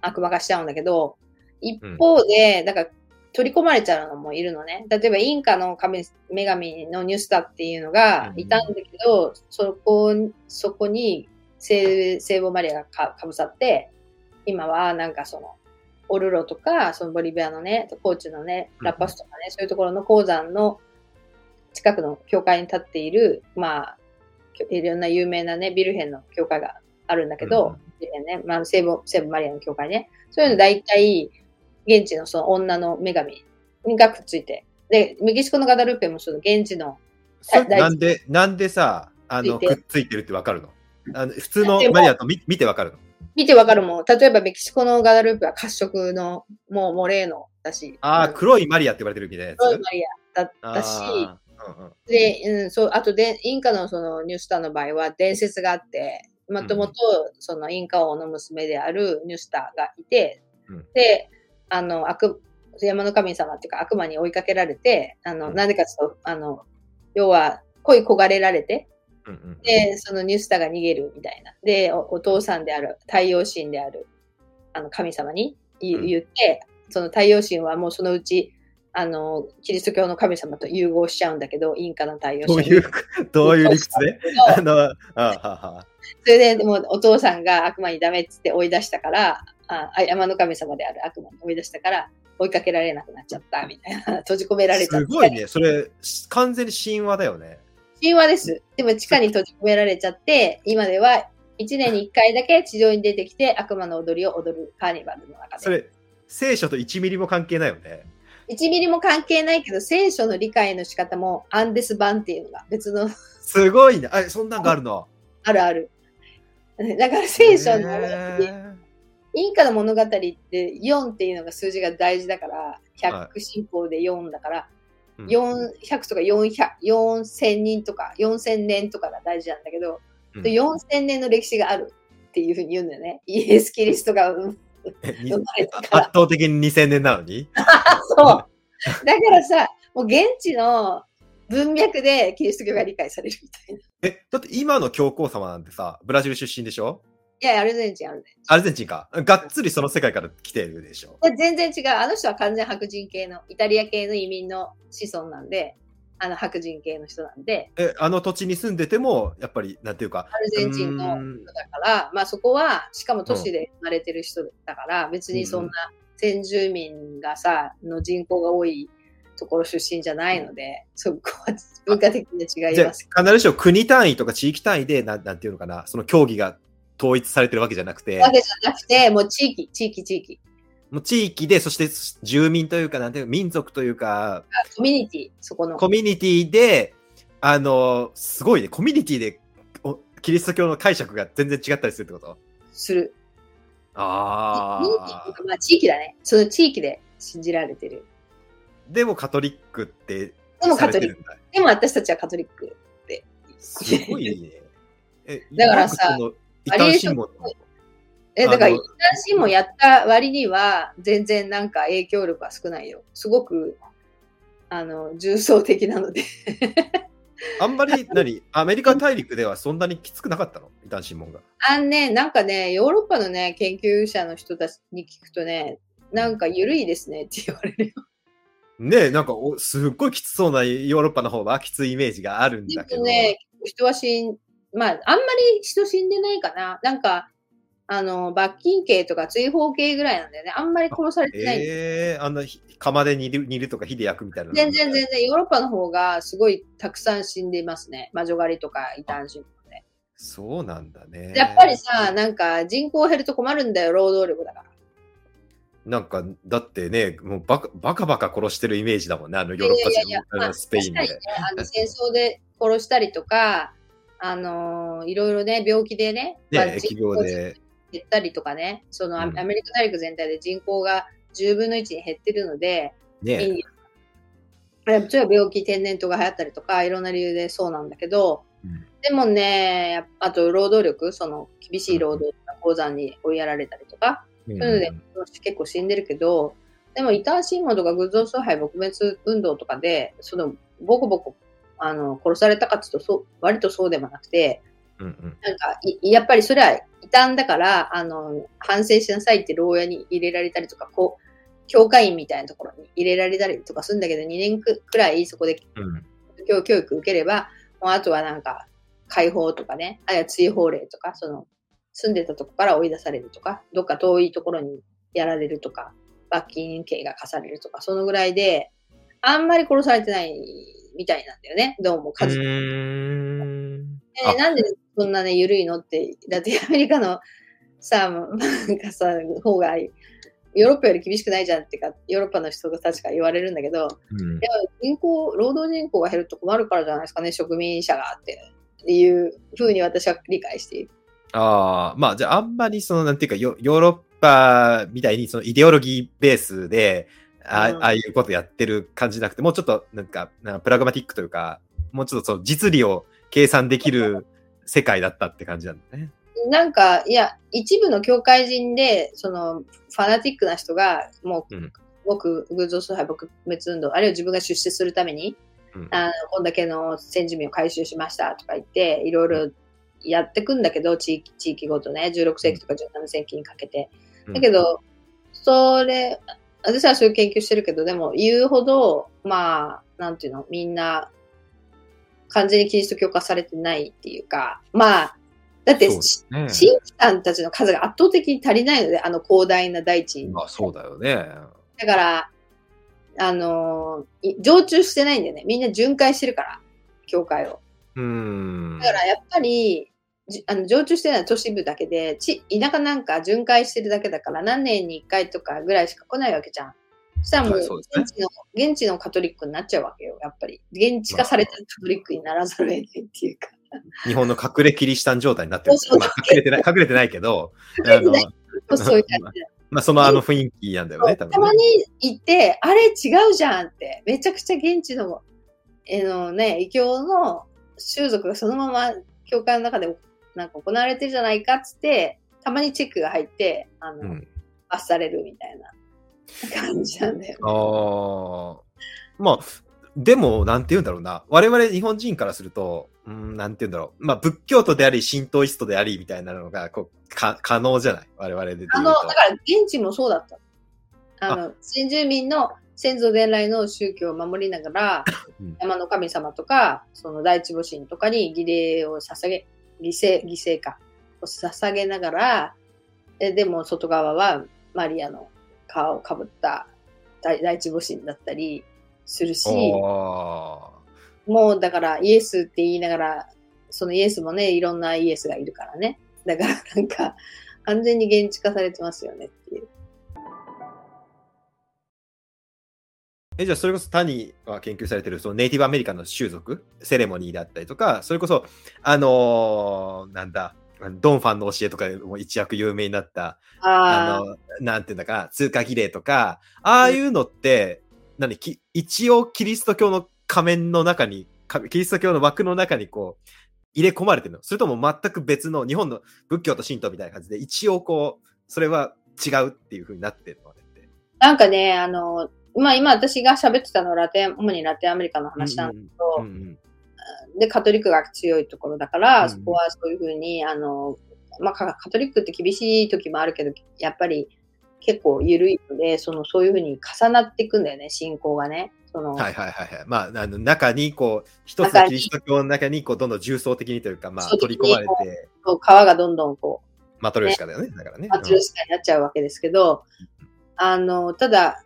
悪魔化しちゃうんだけど、一方で、だから取り込まれちゃうのもいるのね。例えばインカの神女神のニュスタっていうのがいたんだけど、そこ、そこに聖聖母マリアがかかぶさって、今はなんかその、オルロとか、そのボリビアのね、高知のね、ラパスとかね、そういうところの鉱山の近くの教会に立っている、まあ、いろんな有名なね、ビルヘンの教会があるんだけど、ビルヘンね、まあ、聖母、聖母マリアの教会ね、そういうの大体、現地のその女の女神がくっついて、で、メキシコのガダルーペもその現地の、なんで、なんでさ、あの、くっついてるってわかるの？あの普通のマリアと見見てわかるの？見てわかるもん。例えばメキシコのガダルーペは褐色の、もうモレーノだし、ああ、の黒いマリアって言われてるみたいなやつ？黒いマリアだったし、で、うん、そう、あとで、インカのそのニュースターの場合は伝説があって、もともとそのインカ王の娘であるニュースターがいて、うん。で、あの、悪、山の神様っていうか悪魔に追いかけられて、あの、うん。なぜかとあの、要は恋焦がれられて、うんうん。で、そのニュースターが逃げるみたいな。で、おお父さんである、太陽神である、あの、神様に言うん。言って、その太陽神はもうそのうち、あの、キリスト教の神様と融合しちゃうんだけど、インカの太陽神。どういう、どういう理屈で？あその、あははれで、でもお父さんが悪魔にダメっつって追い出したから、ああ山の神様である悪魔に追い出したから、追いかけられなくなっちゃったみたいな。閉じ込められちゃった。すごいね。それ、完全に神話だよね。神話です。でも地下に閉じ込められちゃって、今では1年に1回だけ地上に出てきて悪魔の踊りを踊るカーニバルの中で。それ、聖書と1ミリも関係ないよね。1ミリも関係ないけど、聖書の理解の仕方もアンデス版っていうのが別のすごいね。あ、そんなんがあるの？あるある。だから聖書の、インカの物語って4っていうのが数字が大事だから、100進歩で4だから、うん400とか400 4000人とか4000年とかが大事なんだけど、うんで4000年の歴史があるっていうふうに言うんだよね。イエス・キリストが圧。倒的に2000年なのに？そう。だからさ、もう現地の文脈でキリスト教が理解されるみたいな。え、だって今の教皇様なんてさ、ブラジル出身でしょ？いや、アルゼンチン、アルゼンチン。アルゼンチンか。がっつりその世界から来てるでしょ。全然違う。あの人は完全白人系の、イタリア系の移民の子孫なんで、あの白人系の人なんで、え、あの土地に住んでても、やっぱり、なんていうか、アルゼンチンの人だから、まあそこは、しかも都市で生まれてる人だから、別にそんな先住民がさ、の人口が多いところ出身じゃないので、そこは文化的に違います。あ必ずしも国単位とか地域単位で、なんなんていうのかな、その競技が統一されてるわけじゃなくて、わけじゃなくて、もう地域、地域、地域。もう地域で、そして住民というか、なんていうか民族というか、コミュニティ、そこの。コミュニティで、あの、すごいね、コミュニティでおキリスト教の解釈が全然違ったりするってこと？する。あコミュニティというかまあ地域だね。その地域で信じられてる。でもカトリックってでもさカトリック。でも私たちはカトリック。すごいね。えだからさ、よくその異端審問え、だから、一旦シもやった割には、全然なんか影響力は少ないよ。すごく、あの、重層的なので。あんまり、何、アメリカ大陸ではそんなにきつくなかったの？異端審問が。あんね、なんかね、ヨーロッパのね、研究者の人たちに聞くとね、なんか緩いですねって言われるよ。ねえ、なんかお、すっごいきつそうなヨーロッパの方はきついイメージがあるんでだけど。もね、人は死ん、まあ、あんまり人死んでないかな。なんか、あの、罰金刑とか追放刑ぐらいなんだよね。あんまり殺されてない。ええあんなひ釜で煮る煮るとか火で焼くみたいなの。全然全然、ヨーロッパの方がすごいたくさん死んでいますね。魔女狩りとか異端審問で。そうなんだね。やっぱりさ、なんか人口減ると困るんだよ、労働力だから。なんか、だってね、もうバカバカバカ殺してるイメージだもんね、あのヨーロッパ人いやいやいや、スペインでね。あの戦争で殺したりとか、あのーいろいろね、病気でね、まあね、疫病で。減ったりとかね、そのアメリカ大陸全体で人口が10分の1に減ってるので、インね、ディアもちろん病気、天然痘が流行ったりとか、いろんな理由でそうなんだけど、うん。でもね、あと労働力、その厳しい労働が鉱山に追いやられたりとか、うん。そういうので結構死んでるけど、でも、異端審問とか偶像崇拝撲滅運動とかで、その、ボコボコ、あの、殺されたかっていうと、そう、割とそうでもなくて、うんうん。なんか、いやっぱりそれは異端だから、あの、反省しなさいって牢屋に入れられたりとか、こう、教会員みたいなところに入れられたりとかするんだけど、2年くくらいそこでうん。教教育受ければ、もうあとはなんか、解放とかね、あるいは追放令とか、その、住んでたとこから追い出されるとか、どっか遠いところにやられるとか、罰金刑が課されるとか、そのぐらいで、あんまり殺されてないみたいなんだよね、どうもう数。ーなんでそんなね、緩いのって、だってアメリカのさ、なんかさ、方が、ヨーロッパより厳しくないじゃんってか、ヨーロッパの人たちが言われるんだけど、うん人口、労働人口が減ると困るからじゃないですかね、植民者がっていうふうに私は理解している。ああ、まあ、じゃあ、あんまり、その、なんていうか、ヨヨーロッパみたいに、その、イデオロギーベースで、あ,、うんああいうことやってる感じじゃなくて、もうちょっと、なんか、なんかプラグマティックというか、もうちょっと、その、実利を計算できる世界だったって感じなんだね。なんか、いや、一部の教会人で、その、ファナティックな人が、もう、うん僕、偶像崇拝撲滅運動、あるいは自分が出世するために、うんあの、こんだけの先住民を回収しましたとか言って、いろいろやってくんだけど、地域、地域ごとね、16世紀とか17世紀にかけて。うんだけど、それ、私はそういう研究してるけど、でも言うほど、まあ、なんていうの、みんな、完全にキリスト教化されてないっていうか、まあ、だって、ね。神父さんたちの数が圧倒的に足りないので、あの広大な大地に。まあ、そうだよね。だから、あの常駐してないんだよね。みんな巡回してるから、教会を。うーん。だからやっぱり、じあの常駐してるのは都市部だけで、ち田舎なんか巡回してるだけだから、何年に1回とかぐらいしか来ないわけじゃん。そしたらもうはいそうですね現地の、現地のカトリックになっちゃうわけよ、やっぱり。現地化されたカトリックにならざるを得ないっていうか。日本の隠れキリシタン状態になってる。そう隠れてない、隠れてないけど、あの隠れてない、そういう感じ でまあ、そのあの雰囲気なんだよね、多分ね。たまに行って、あれ違うじゃんって、めちゃくちゃ現地の、えのね、異教の習俗がそのまま教会の中でなんか行われてるじゃないかっつって、たまにチェックが入って、あの、うん罰されるみたいな感じなんだよね。ああ。まあ、でも、なんて言うんだろうな。我々日本人からすると、うん、なんて言うんだろう。まあ、仏教徒であり、神道イストであり、みたいなのが、こう、か、可能じゃない？我々で。あの、だから現地もそうだった。あの、先住民の先祖伝来の宗教を守りながら、うん山の神様とか、その大地母神とかに儀礼を捧げ、犠牲、犠牲か、を捧げながら、えでも外側はマリアの皮をかぶった大大地母神だったりするし、おもうだからイエスって言いながら、そのイエスもね、いろんなイエスがいるからね。だから なんか、完全に現地化されてますよねっていう。え、じゃあそれこそ谷は研究されてるそのネイティブアメリカンの習俗、セレモニーだったりとか、それこそ、あのーなんだ、ドンファンの教えとかでも一躍有名になった、ああの、なんていうんだか、通過儀礼とか、ああいうのって、何き一応キリスト教の仮面の中に、かキリスト教の枠の中にこう、入れ込まれてるの。それとも全く別の日本の仏教と神道みたいな感じで、一応こう、それは違うっていう風になってるのって。なんかね、あの、まあ今私が喋ってたのはラテン、主にラテンアメリカの話なんだけど、うんうんで、カトリックが強いところだから、うんそこはそういうふうに、あの、まあカカトリックって厳しい時もあるけど、やっぱり結構緩いので、そのそういうふうに重なっていくんだよね、信仰がね。その、はいはいはいはい。まあ、あの中に、こう、一つのキリスト教の中に、こう、どんどん重層的にというか、まあ、取り込まれて、皮がどんどんこう、マトリョーシカだよね。だからね。マチューシカになっちゃうわけですけど、あの、ただ、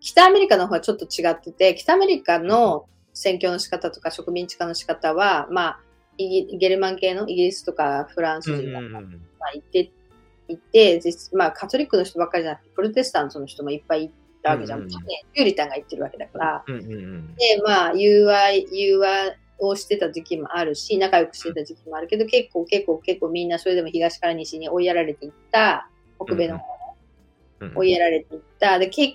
北アメリカの方はちょっと違ってて、北アメリカの宣教の仕方とか植民地化の仕方は、まあ、イギゲルマン系のイギリスとかフランスうん人が、まあ、いて、いて、実まあ、カトリックの人ばっかりじゃなくて、プロテスタントの人もいっぱいいたわけじゃん。うんうんうんねピューリタンが言ってるわけだから。うんうんうんで、まあ、融和、融和をしてた時期もあるし、仲良くしてた時期もあるけど、結構結構結構みんなそれでも東から西に追いやられていった、北米の方追いやられていった。で、結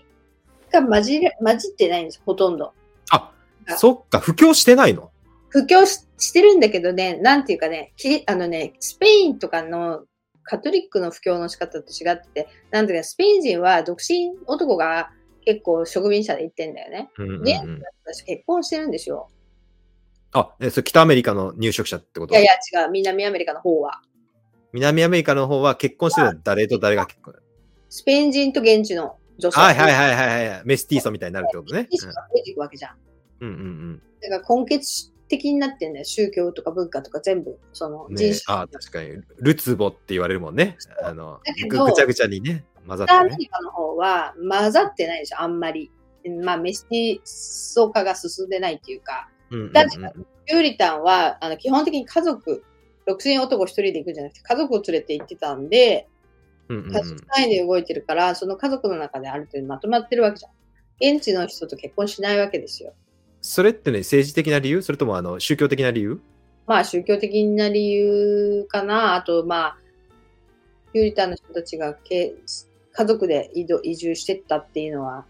果混じれ、混じってないんです、ほとんど。あ、そっか、布教してないの？布教ししてるんだけどね、なんていうかね、きあのね、スペインとかのカトリックの布教の仕方と違ってて、なんていうか、スペイン人は独身男が結構植民者で行ってんだよね。うんうんうんで私結婚してるんですよ。あ、えそれ北アメリカの入植者ってこと？いやいや違う、南アメリカの方は。南アメリカの方は結婚してる誰と誰が結婚？スペイン人と現地の女性。はいはいはいはいはい。メスティーソみたいになるってことね。い。増えていくわけじゃん。うんうんだから根血的になってんだよ。宗教とか文化とか全部、そのうん。人ね種。あ確かに。ルツボって言われるもんね。あのぐぐちゃぐちゃにね、混ざってね。北アメリカの方は混ざってないでしょ、あんまり。まあ、メスティーソ化が進んでないっていうか、うんうんうんだってピューリタンは、あの、基本的に家族、独身男一人で行くんじゃなくて、家族を連れて行ってたんで、うんうんうん家族単位で動いてるから、その家族の中である程度まとまってるわけじゃん。現地の人と結婚しないわけですよ。それってね、政治的な理由？それともあの宗教的な理由？まあ、宗教的な理由かな。あと、まあ、ピューリタンの人たちがけ家族で移動移住してったっていうのは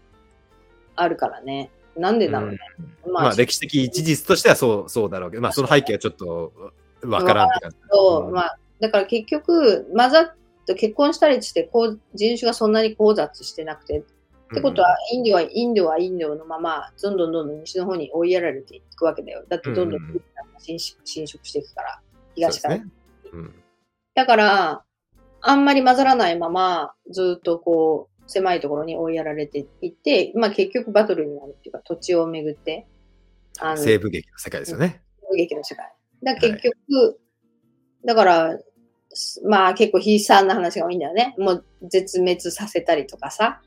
あるからね。なんでだろうね。まあ、歴史的事実としてはそうそうだろうけど、まあ、その背景はちょっとわからんって感じ。そう、うんまあ、だから結局、混ざって結婚したりして、こう人種がそんなに交雑してなくて、ってことは、インドは、インドはインドのまま、どんどんどんどん西の方に追いやられていくわけだよ。だってどんどん侵食侵食していくから、東から。ね。うんだから、あんまり混ざらないまま、ずっとこう、狭いところに追いやられていって、まあ結局バトルになるっていうか、土地をめぐって、あの、西部劇の世界ですよね。攻撃の世界。だ結局、だから、まあ結構悲惨な話が多いんだよね。もう絶滅させたりとかさ。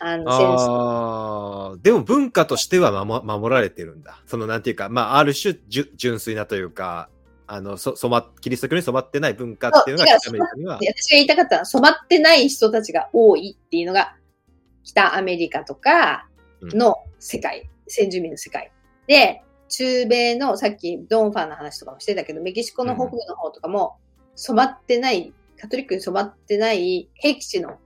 あの、戦争。ああ、でも文化としては守守られてるんだ。そのなんていうか、まあ、ある種純粋なというか、あの、そ染ま、キリスト教に染まってない文化っていうのが北アメリカには。で私が言いたかったのは、染まってない人たちが多いっていうのが、北アメリカとかの世界、先住民の世界。で、中米の、さっきドンファンの話とかもしてたけど、メキシコの北部の方とかも、染まってない、カトリックに染まってない、僻地の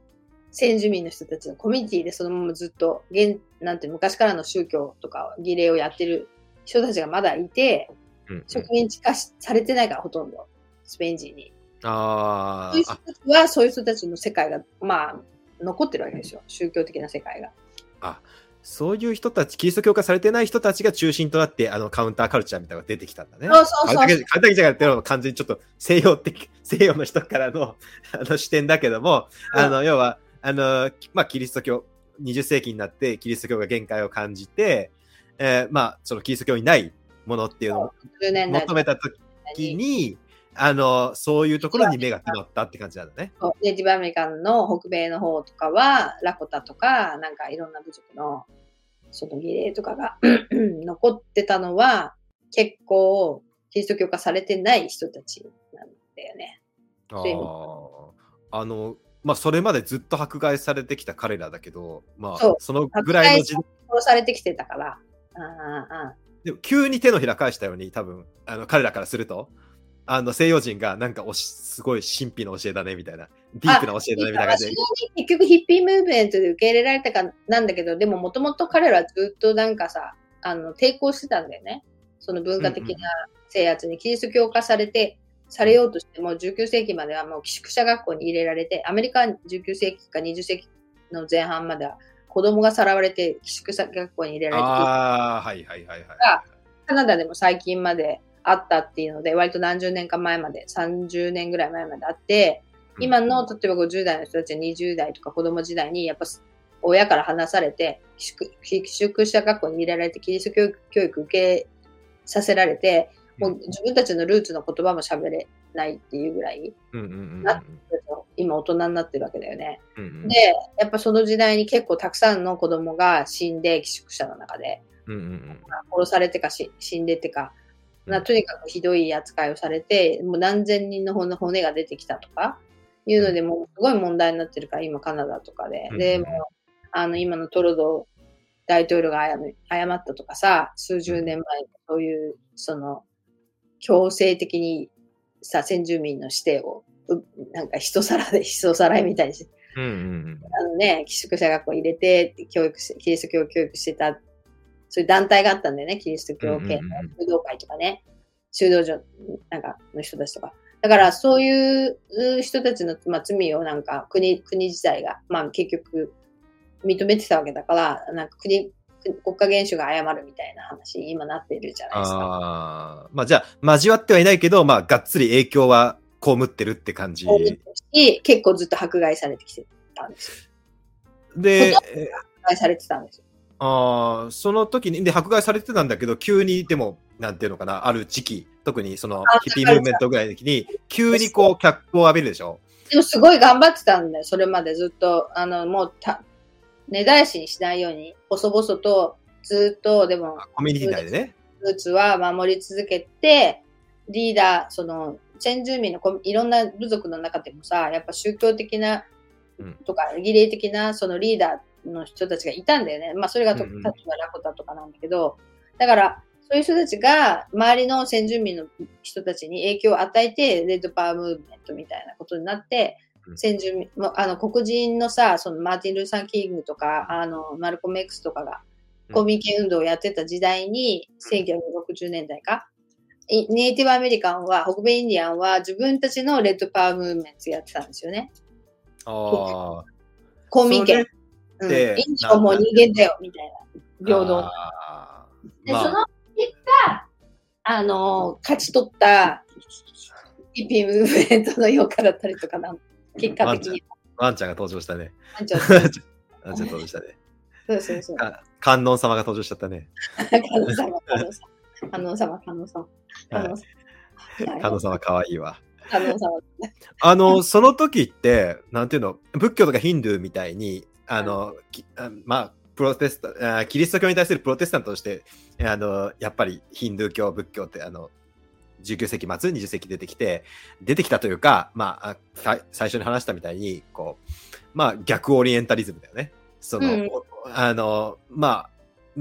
先住民の人たちのコミュニティでそのままずっと、現、なんて昔からの宗教とか儀礼をやってる人たちがまだいて、うんうん植民地化しされてないから、ほとんど。スペイン人に。あそういう人たちは、そういう人たちの世界が、まあ、残ってるわけですよ。宗教的な世界が。そういう人たち、キリスト教化されてない人たちが中心となって、あの、カウンターカルチャーみたいなのが出てきたんだね。そうそうそうカウンターカルチャっていうのは完全にちょっと西洋的、西洋の人からのあの視点だけども、あの、要は、あの、まあ、キリスト教、20世紀になってキリスト教が限界を感じて、えーまあ、そのキリスト教にないものっていうのを10年代求めた時に、あの、そういうところに目が決まったって感じなんだね。ネイティブアメリカンの北米の方とかは、ラコタとか、なんかいろんな部族の、その儀礼とかが 残ってたのは、結構、キリスト教化されてない人たちなんだよね。ああの、まあ、それまでずっと迫害されてきた彼らだけど、まあ、そのぐらいの時代殺されてきてたから。でも急に手のひら返したように、多分あの彼らからすると、あの西洋人がなんかおしすごい神秘の教えだねみたいな、ディープな教えだねみたいな感じで。結局ヒッピームーブメントで受け入れられたかなんだけど、でももともと彼らはずっとなんかさ、あの抵抗してたんだよね。その文化的な制圧にキリスト教化されて、されようとしても19世紀まではもう寄宿舎学校に入れられて、アメリカは19世紀か20世紀の前半までは子供がさらわれて寄宿舎学校に入れられて、ああ、はいはいはいはい。カナダでも最近まであったっていうので、割と何十年か前まで、30年ぐらい前まであって、今の、例えば50代の人たちは20代とか子供時代に、やっぱ親から離されて、寄宿寄宿舎学校に入れられて、キリスト教育教育受けさせられて、もう自分たちのルーツの言葉も喋れないっていうぐらい、今大人になってるわけだよね。うんうん。で、やっぱその時代に結構たくさんの子供が死んで、寄宿舎の中で、殺されてかし死んでてか、なとにかくひどい扱いをされて、もう何千人の骨骨が出てきたとか、いうので、もうすごい問題になってるから、今カナダとかで。で、うん。もうあの、今のトルドー大統領が謝謝ったとかさ、数十年前にそういう、その、強制的にさ、先住民の指定を、うなんか人さらで、人さらいみたいにしてうんうんうん。あのね、寄宿舎学校入れて、教育し、キリスト教教育してた、そういう団体があったんだよね、キリスト教系の修道会とかね、修道場なんかの人たちとか。だから、そういう人たちの、まあ、罪をなんか国、国自体が、まあ、結局、認めてたわけだから、なんか国、国家元首が謝るみたいな話に今なってるじゃないですか。ああ、まあじゃあ、交わってはいないけど、まあ、がっつり影響は被ってるって感じ。し、結構ずっと迫害されてきてたんですよ。で、え迫害されてたんですよ。ああ、その時に、で、迫害されてたんだけど、急にでも、なんていうのかな、ある時期、特にそのあヒッピームーブメントぐらいの時に、急にこう、脚光を浴びるでしょ？でもすごい頑張ってたんだよ、それまでずっと。あの、もうた、根絶やしにしないように、細々と、ずっと、でも、コミュニティ内でね。ルーツは守り続けて、リーダー、その、先住民のこいろんな部族の中でもさ、やっぱ宗教的なうんとか、儀礼的なそのリーダーの人たちがいたんだよね。まあ、それが例えばラコタとかなんだけど、だから、そういう人たちが周りの先住民の人たちに影響を与えて、レッドパワームーブメントみたいなことになって、うん先住民、あの黒人のさ、そのマーティン・ルーサー・キングとか、あの、マルコム X とかが、うん公民権運動をやってた時代に、1960年代か、いネイティブアメリカンは、北米インディアンは自分たちのレッドパワームーブメントやってたんですよね。ああ。公民権。うん、インディアンも人間だよ、みたいな。平等。で、まあその結果、あの、勝ち取った、ヒッピームーブメントの評価だったりとかな、結果的に。ワンちゃんが登場したね。ワンちゃん登場したね。そうそうそう。か観音様が登場しちゃったね。観音様、観音様、観音様、観音様。観音様。観音様かわいいわ。観音様。あの、その時って、なんていうの、仏教とかヒンドゥーみたいに、あの、まあ、プロテスタあキリスト教に対するプロテスタントとして、あの、やっぱりヒンドゥー教、仏教って、あの、19世紀末、20世紀出てきて、出てきたというか、まあ、最初に話したみたいに、こう、まあ、逆オリエンタリズムだよね。その、うんあの、まあ、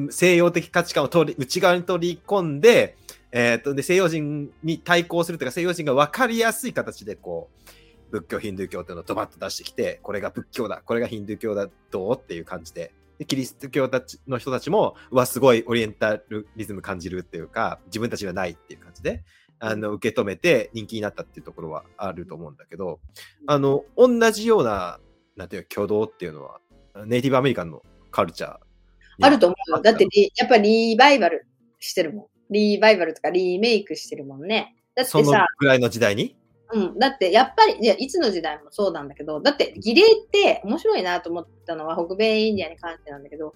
西洋的価値観を取り内側に取り込んで、えー、とで西洋人に対抗するというか西洋人が分かりやすい形でこう仏教ヒンドゥー教っていうのをドバッと出してきてこれが仏教だこれがヒンドゥー教だどうっていう感じででキリスト教たちの人たちもうわすごいオリエンタリズム感じるっていうか自分たちにはないっていう感じであの受け止めて人気になったっていうところはあると思うんだけどあの同じようななんていうか挙動っていうのはネイティブアメリカンのカルチャーあると思うよ。だってリ、やっぱりリバイバルしてるもん。リバイバルとかリメイクしてるもんね。だってそのさ、ぐらいの時代に？うん、だってやっぱり、いや、いつの時代もそうなんだけど、だって儀礼って面白いなと思ったのは北米インディアに関してなんだけど、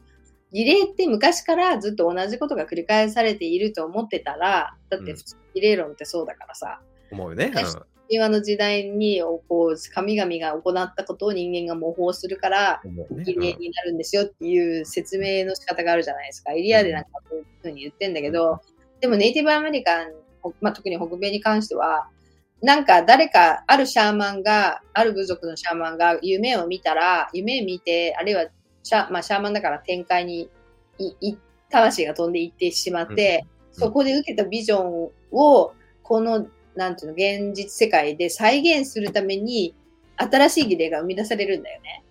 儀礼って昔からずっと同じことが繰り返されていると思ってたら、だって普通儀礼論ってそうだからさ、思うよね。確今の時代にこう神々が行ったことを人間が模倣するから、儀礼になるんですよっていう説明の仕方があるじゃないですか。エリアでなんかそういうふうに言ってんだけど、でもネイティブアメリカン、ほまあ、特に北米に関しては、なんか誰か、あるシャーマンが、ある部族のシャーマンが夢を見たら、夢見て、あるいはシャ,、まあ、シャーマンだから展開にいい魂が飛んでいってしまって、うんそこで受けたビジョンを、この、なんていうの、現実世界で再現するために、新しい儀礼が生み出されるんだよね。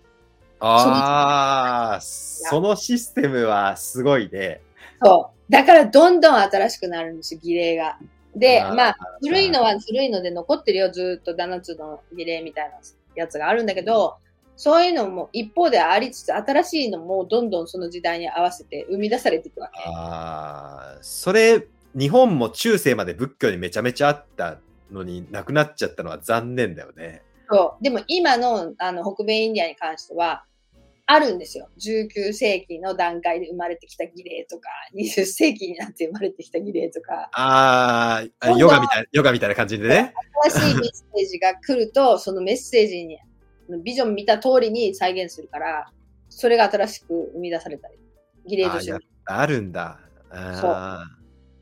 ああ、そのシステムはすごいね。そう。だからどんどん新しくなるんですよ、儀礼が。で、まあ、古いのは古いので残ってるよ、ずーっと7つの儀礼みたいなやつがあるんだけど、そういうのも一方でありつつ、新しいのもどんどんその時代に合わせて生み出されていくわけ。ああ、それ、日本も中世まで仏教にめちゃめちゃあったのになくなっちゃったのは残念だよね。そう。でも今のあの北米インディアに関しては、あるんですよ。19世紀の段階で生まれてきた儀礼とか、20世紀になって生まれてきた儀礼とか、ああ、ヨガみたいな、ヨガみたいな感じでね。新しいメッセージが来ると、そのメッセージに、ビジョン見た通りに再現するから、それが新しく生み出されたり、儀礼として。ぱあるんだ。あ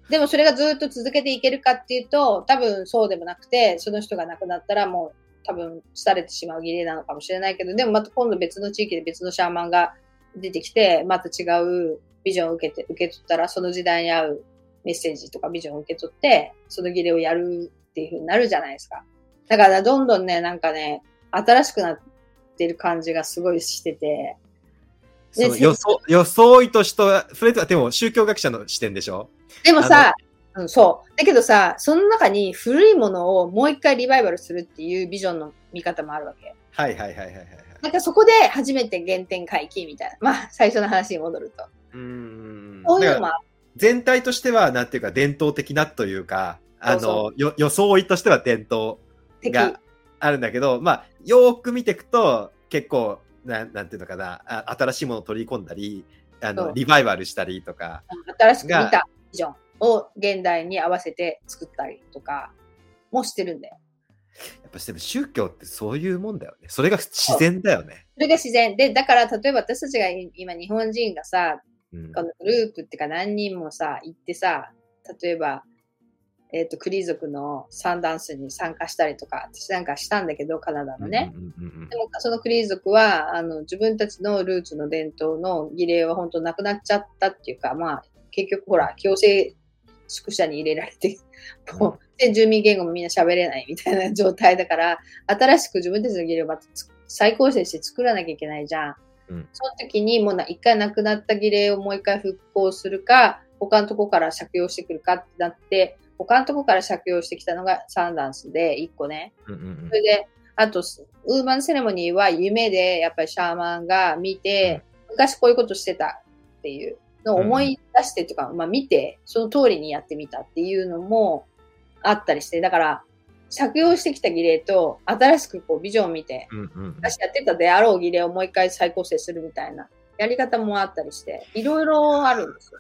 でもそれがずっと続けていけるかっていうと、多分そうでもなくて、その人が亡くなったらもう多分廃れてしまう儀礼なのかもしれないけど、でもまた今度別の地域で別のシャーマンが出てきて、また違うビジョンを受けて、受け取ったら、その時代に合うメッセージとかビジョンを受け取って、その儀礼をやるっていう風になるじゃないですか。だからどんどんね、なんかね、新しくなってる感じがすごいしてて、装装いとしては、それとはでも宗教学者の視点でしょ？でもさ、うん、そう。だけどさ、その中に古いものをもう一回リバイバルするっていうビジョンの見方もあるわけ。はいはいはいはいはいはい。なんかそこで初めて原点回帰みたいな。まあ、最初の話に戻ると。うーん。そういうのも。全体としては、なんていうか、伝統的なというか、あの、よ装いとしては伝統敵があるんだけど、まあ、よーく見ていくと、結構、なんなんていうのかな、あ新しいものを取り込んだり、あの、リバイバルしたりとか、新しく見たビジョンを現代に合わせて作ったりとかもしてるんだよ。やっぱでも宗教ってそういうもんだよね。それが自然だよね。それが自然。で、だから例えば私たちが今日本人がさ、うんこのグループっていうか何人もさ、行ってさ、例えば、えっ、と、クリー族のサンダンスに参加したりとか、私なんかしたんだけど、カナダのね。でも、そのクリー族は、あの、自分たちのルーツの伝統の儀礼は本当なくなっちゃったっていうか、まあ、結局ほら、強制宿舎に入れられて、もう、で、住民言語もみんな喋れないみたいな状態だから、新しく自分たちの儀礼をまたつ再構成して作らなきゃいけないじゃん。うんその時にもうな一回なくなった儀礼をもう一回復興するか、他のとこから借用してくるかってなって、他のとこから借用してきたのがサンダンスで、一個ね。うんうんうんそれで、あと、ウーマンセレモニーは夢でやっぱりシャーマンが見て、昔こういうことしてたっていうのを思い出してとか、まあ見て、その通りにやってみたっていうのもあったりして、だから、借用してきた儀礼と、新しくこうビジョンを見て、うんうんうん昔やってたであろう儀礼をもう一回再構成するみたいなやり方もあったりして、いろいろあるんですよ。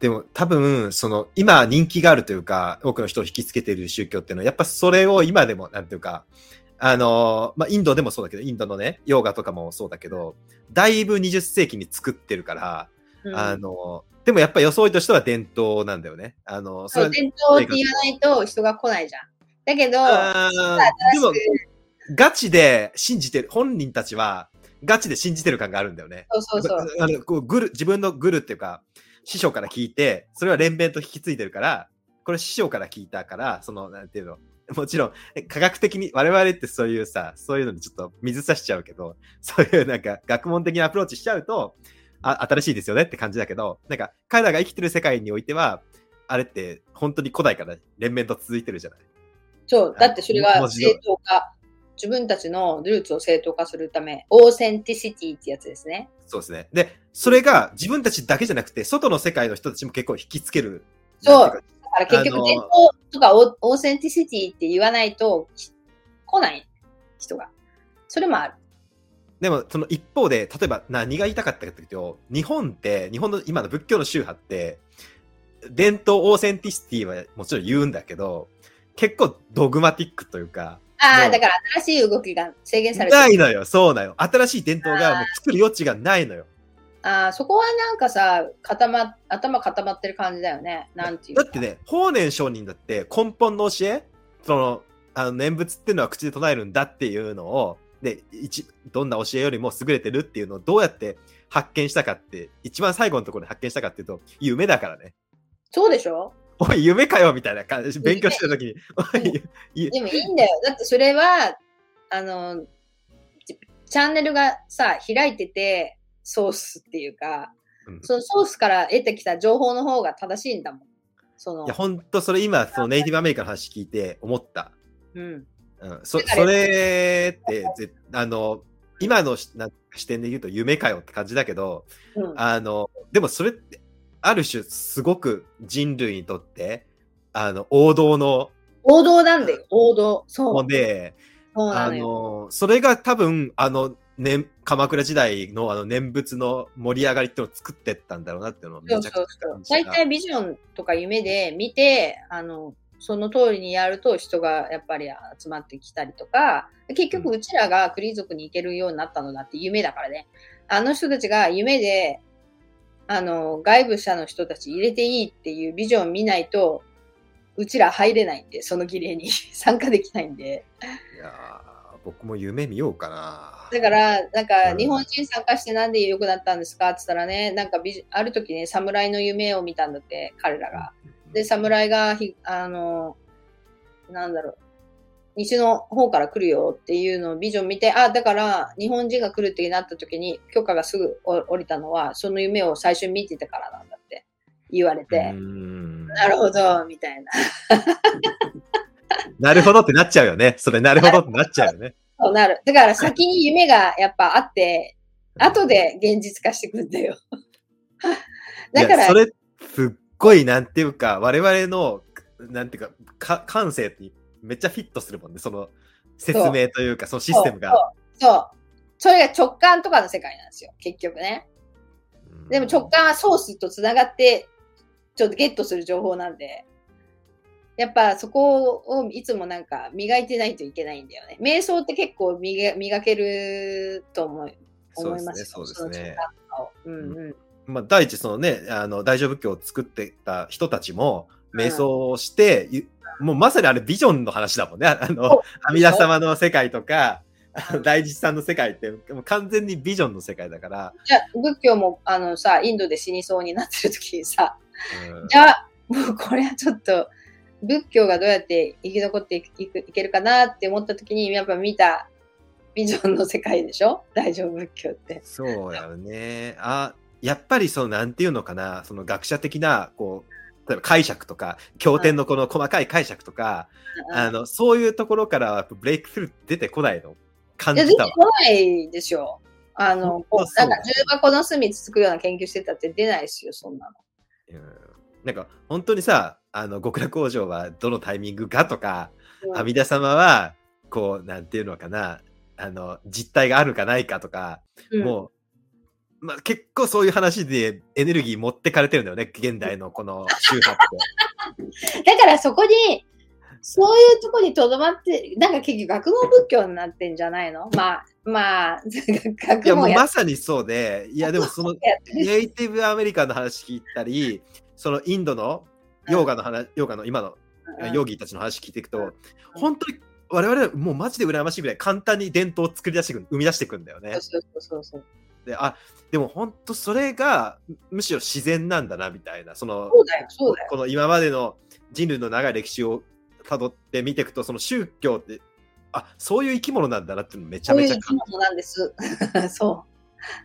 でも多分、その、今人気があるというか、多くの人を引きつけている宗教っていうのは、やっぱそれを今でも、なんていうか、あの、まあ、インドでもそうだけど、インドのね、ヨーガとかもそうだけど、だいぶ20世紀に作ってるから、うんあの、でもやっぱ装いとしては伝統なんだよね。あの、そう伝統って言わないと人が来ないじゃん。だけど、でもガチで信じてる、本人たちは、ガチで信じてる感があるんだよね。そうそうそう。あのこうグル自分のグルっていうか、師匠から聞いて、それは連綿と引き継いでるから、これ師匠から聞いたから、その、なんていうの、もちろん、科学的に、我々ってそういうさ、そういうのにちょっと水差しちゃうけど、そういうなんか学問的なアプローチしちゃうと、あ、新しいですよねって感じだけど、なんか彼らが生きてる世界においては、あれって本当に古代から連綿と続いてるじゃない。そう。だってそれが文字通り正当化自分たちのルーツを正当化するため、 authenticity ってやつですね。そうですね。で、それが自分たちだけじゃなくて、外の世界の人たちも結構引きつける。そうだから結局伝統とかオ authenticity って言わないとき来ない人が。それもある。でも、その一方で、例えば何が言いたかったかというと、日本って、日本の今の仏教の宗派って、伝統オーセンティシティはもちろん言うんだけど、結構ドグマティックというか、ああ、だから新しい動きが制限されてる。ないのよ、そうなのよ。新しい伝統がもう作る余地がないのよ。ああ、そこはなんかさ、固ま、頭固まってる感じだよね。なんていうかだってね、法然上人だって根本の教え、その、あの念仏っていうのは口で唱えるんだっていうのを、で、一、どんな教えよりも優れてるっていうのをどうやって発見したかって、一番最後のところで発見したかっていうと、夢だからね。そうでしょ？おい、夢かよみたいな感じ、勉強してる時に、でもいいんだよ。だってそれは、あの、チチャンネルがさ、開いてて、ソースっていうか、うんそのソースから得てきた情報の方が正しいんだもん。そのいや、、ほんと、それ今、そのネイティブアメリカの話聞いて思った。うん。うん、そそれってぜあの今の視点で言うと夢かよって感じだけどうん、あのでもそれってある種すごく人類にとってあの王道の王道なんだよ、王道。そう。であそうなのそれが多分あの、ね、鎌倉時代のあの念仏の盛り上がりっていうのを作ってったんだろうなっていうのをめちゃくちゃ大体ビジョンとか夢で見て、あの、その通りにやると人がやっぱり集まってきたりとか、結局うちらがクリー族に行けるようになったのだって夢だからね。あの人たちが夢で、あの、外部者の人たち入れていいっていうビジョン見ないと、うちら入れないんで、その儀礼に。参加できないんで。いやー僕も夢見ようかな。だから、なんか、うん。日本人参加してなんで良くなったんですか？って言ったらね、なんかビジ、ある時ね、侍の夢を見たんだって、彼らが。で、侍がひ、あの、なんだろう、西の方から来るよっていうのをビジョン見て、あ、だから日本人が来るってなった時に許可がすぐお降りたのは、その夢を最初に見てたからなんだって言われうて、んなるほど、みたいな。なるほどってなっちゃうよね。それなるほどってなっちゃうよね。そうなる。だから先に夢がやっぱあって、後で現実化してくんだよ。だからそれ、すっごい、なんていうか、我々の、なんていうか、か感性にめっちゃフィットするもんね。その説明というか、そのシステムが。そう。そう。それが直感とかの世界なんですよ、結局ね。うんでも直感はソースとつながって、ちょっとゲットする情報なんで、やっぱそこをいつもなんか磨いてないといけないんだよね。瞑想って結構磨磨けると思い思いますよそうですねそうですねうんうん。まあ、第一、そのね、あの、大乗仏教を作ってた人たちも、瞑想をして、ゆもうまさにあれビジョンの話だもんね。あの、阿弥陀様の世界とか、大実さんの世界って、もう完全にビジョンの世界だから、じゃあ仏教もあのさ、インドで死にそうになってる時にさ、うんじゃあもうこれはちょっと仏教がどうやって生き残っていくいくいけるかなって思った時にやっぱ見たビジョンの世界でしょ？大乗仏教って。そうやよね。あ、やっぱりその、なんていうのかな、その学者的な、こう、例えば解釈とか、経典のこの細かい解釈とか、あの、そういうところからはブレイクスルー出てこないの感じたわ。出てこないでしょ。う当そうなんか重箱の隅つつくような研究してたって出ないですよ、そんなの。うんなんか、本当にさ、あの、極楽往生はどのタイミングかとか、うん阿弥陀様は、こう、なんていうのかな、あの、実態があるかないかとか、うんもう、まあ、結構そういう話でエネルギー持ってかれてるんだよね、現代のこの宗派って。だからそこに、そういうとこにとどまって、なんか結局学問仏教になってんじゃないの？まあ、まあ、いや、もうまさにそうで、いや、でもその、ネイティブアメリカンの話聞いたり、そのインドのヨーガの話、ヨーガの今のヨーギーたちの話聞いていくと、うん本当に我々はもうマジで羨ましいぐらい簡単に伝統を作り出していく、生み出していくんだよねそう。そうそうそう。で、あ、でも本当それがむしろ自然なんだなみたいな、その、そうだよ、そうだよ。この今までの人類の長い歴史をたどって見ていくと、その宗教って、あ、そういう生き物なんだなってめちゃそういうめちゃ生き物なんです。そ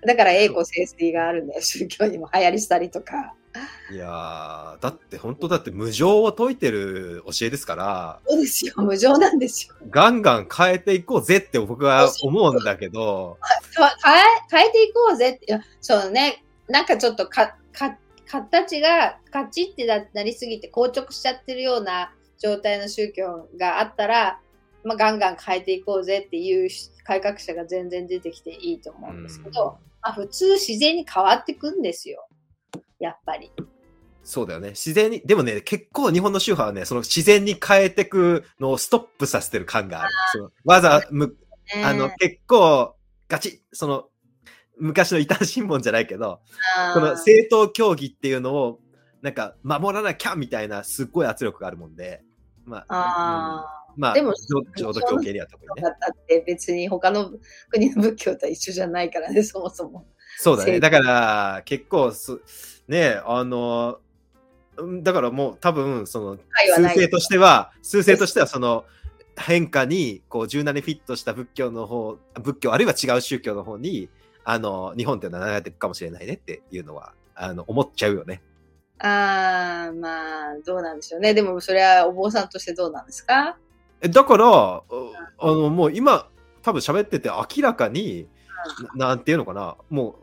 う。だから栄光聖水があるんだよ、宗教にも流行りしたりとか。いやー、だって本当だって無常を解いてる教えですから、そうですよ。無常なんですよ。ガンガン変えていこうぜって僕は思うんだけど、か変え、変えていこうぜって。いや、そうね。なんかちょっとか、か、形がカチってななりすぎて硬直しちゃってるような状態の宗教があったら、まあ、ガンガン変えていこうぜっていう改革者が全然出てきていいと思うんですけど、まあ、普通自然に変わっていくんですよ。やっぱり。そうだよね。自然に、でもね、結構日本の宗派はね、その自然に変えていくのをストップさせてる感がある。そのわざむ、あの、結構、ガチッ、その、昔の異端審問じゃないけど、この正当競技っていうのを、なんか、守らなきゃみたいな、すっごい圧力があるもんで、まあ、あうんまあ、でも浄土教系には特にね。だって別に他の国の仏教とは一緒じゃないからね、そもそも。そうだね。正だから、結構す、ね、あの、うんだからもう多分、その、数勢としては、数勢としては、その、変化に、こう、柔軟にフィットした仏教の方、仏教、あるいは違う宗教の方に、あの、日本っていうのは流れていくかもしれないねっていうのは、あの、思っちゃうよね。ああ、まあ、どうなんでしょうね。でも、それはお坊さんとしてどうなんですか？えだから、あの、もう今、多分喋ってて明らかに、ななんていうのかな、も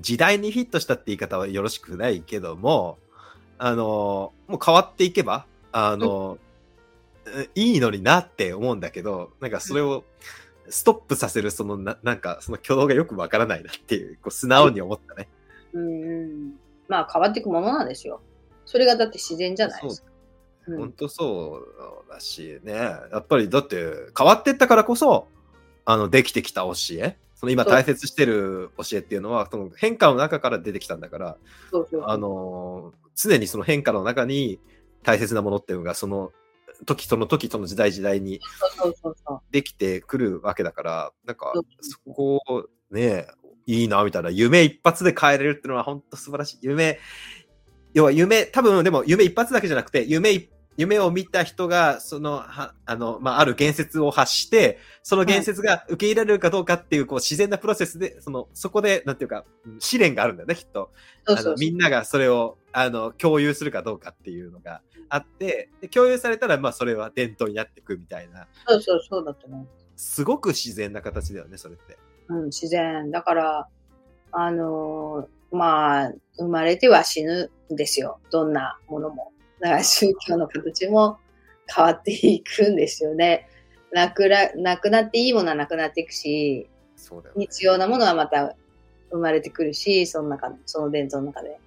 時代にフィットしたって言い方はよろしくないけども、あの、もう変わっていけば、あの、えいいのになって思うんだけど、なんかそれをストップさせる、そのな、なんかその挙動がよくわからないなっていう、こう素直に思ったね。うんうん。まあ、変わっていくものなんですよ。それがだって自然じゃないですか。うん本当そうだしね。やっぱりだって変わってったからこそ、あの、できてきた教え。その今大切してる教えっていうのは、その変化の中から出てきたんだから、そうそうあのー常にその変化の中に大切なものっていうのが、その時その時その時代時代にできてくるわけだから、なんかそこをね、いいな、みたいな。夢一発で変えれるっていうのは本当素晴らしい。夢、要は夢、多分でも夢一発だけじゃなくて、夢い、夢を見た人が、その、はあの、まあ、ある言説を発して、その言説が受け入れられるかどうかっていう、こう、自然なプロセスで、その、そこで、なんていうか、うん試練があるんだよね、きっと。あのみんながそれをあの共有するかどうかっていうのがあってで共有されたらまあそれは伝統になっていくみたいなそうそうそうだと思う。すごく自然な形だよねそれって。うん、自然。だから、あのーまあ、生まれては死ぬんですよ。どんなものも。だから宗教の形も変わっていくんですよね。なくな、なくなっていいものはなくなっていくし、そうだよね。必要なものはまた生まれてくるし、その中、その伝統の中で。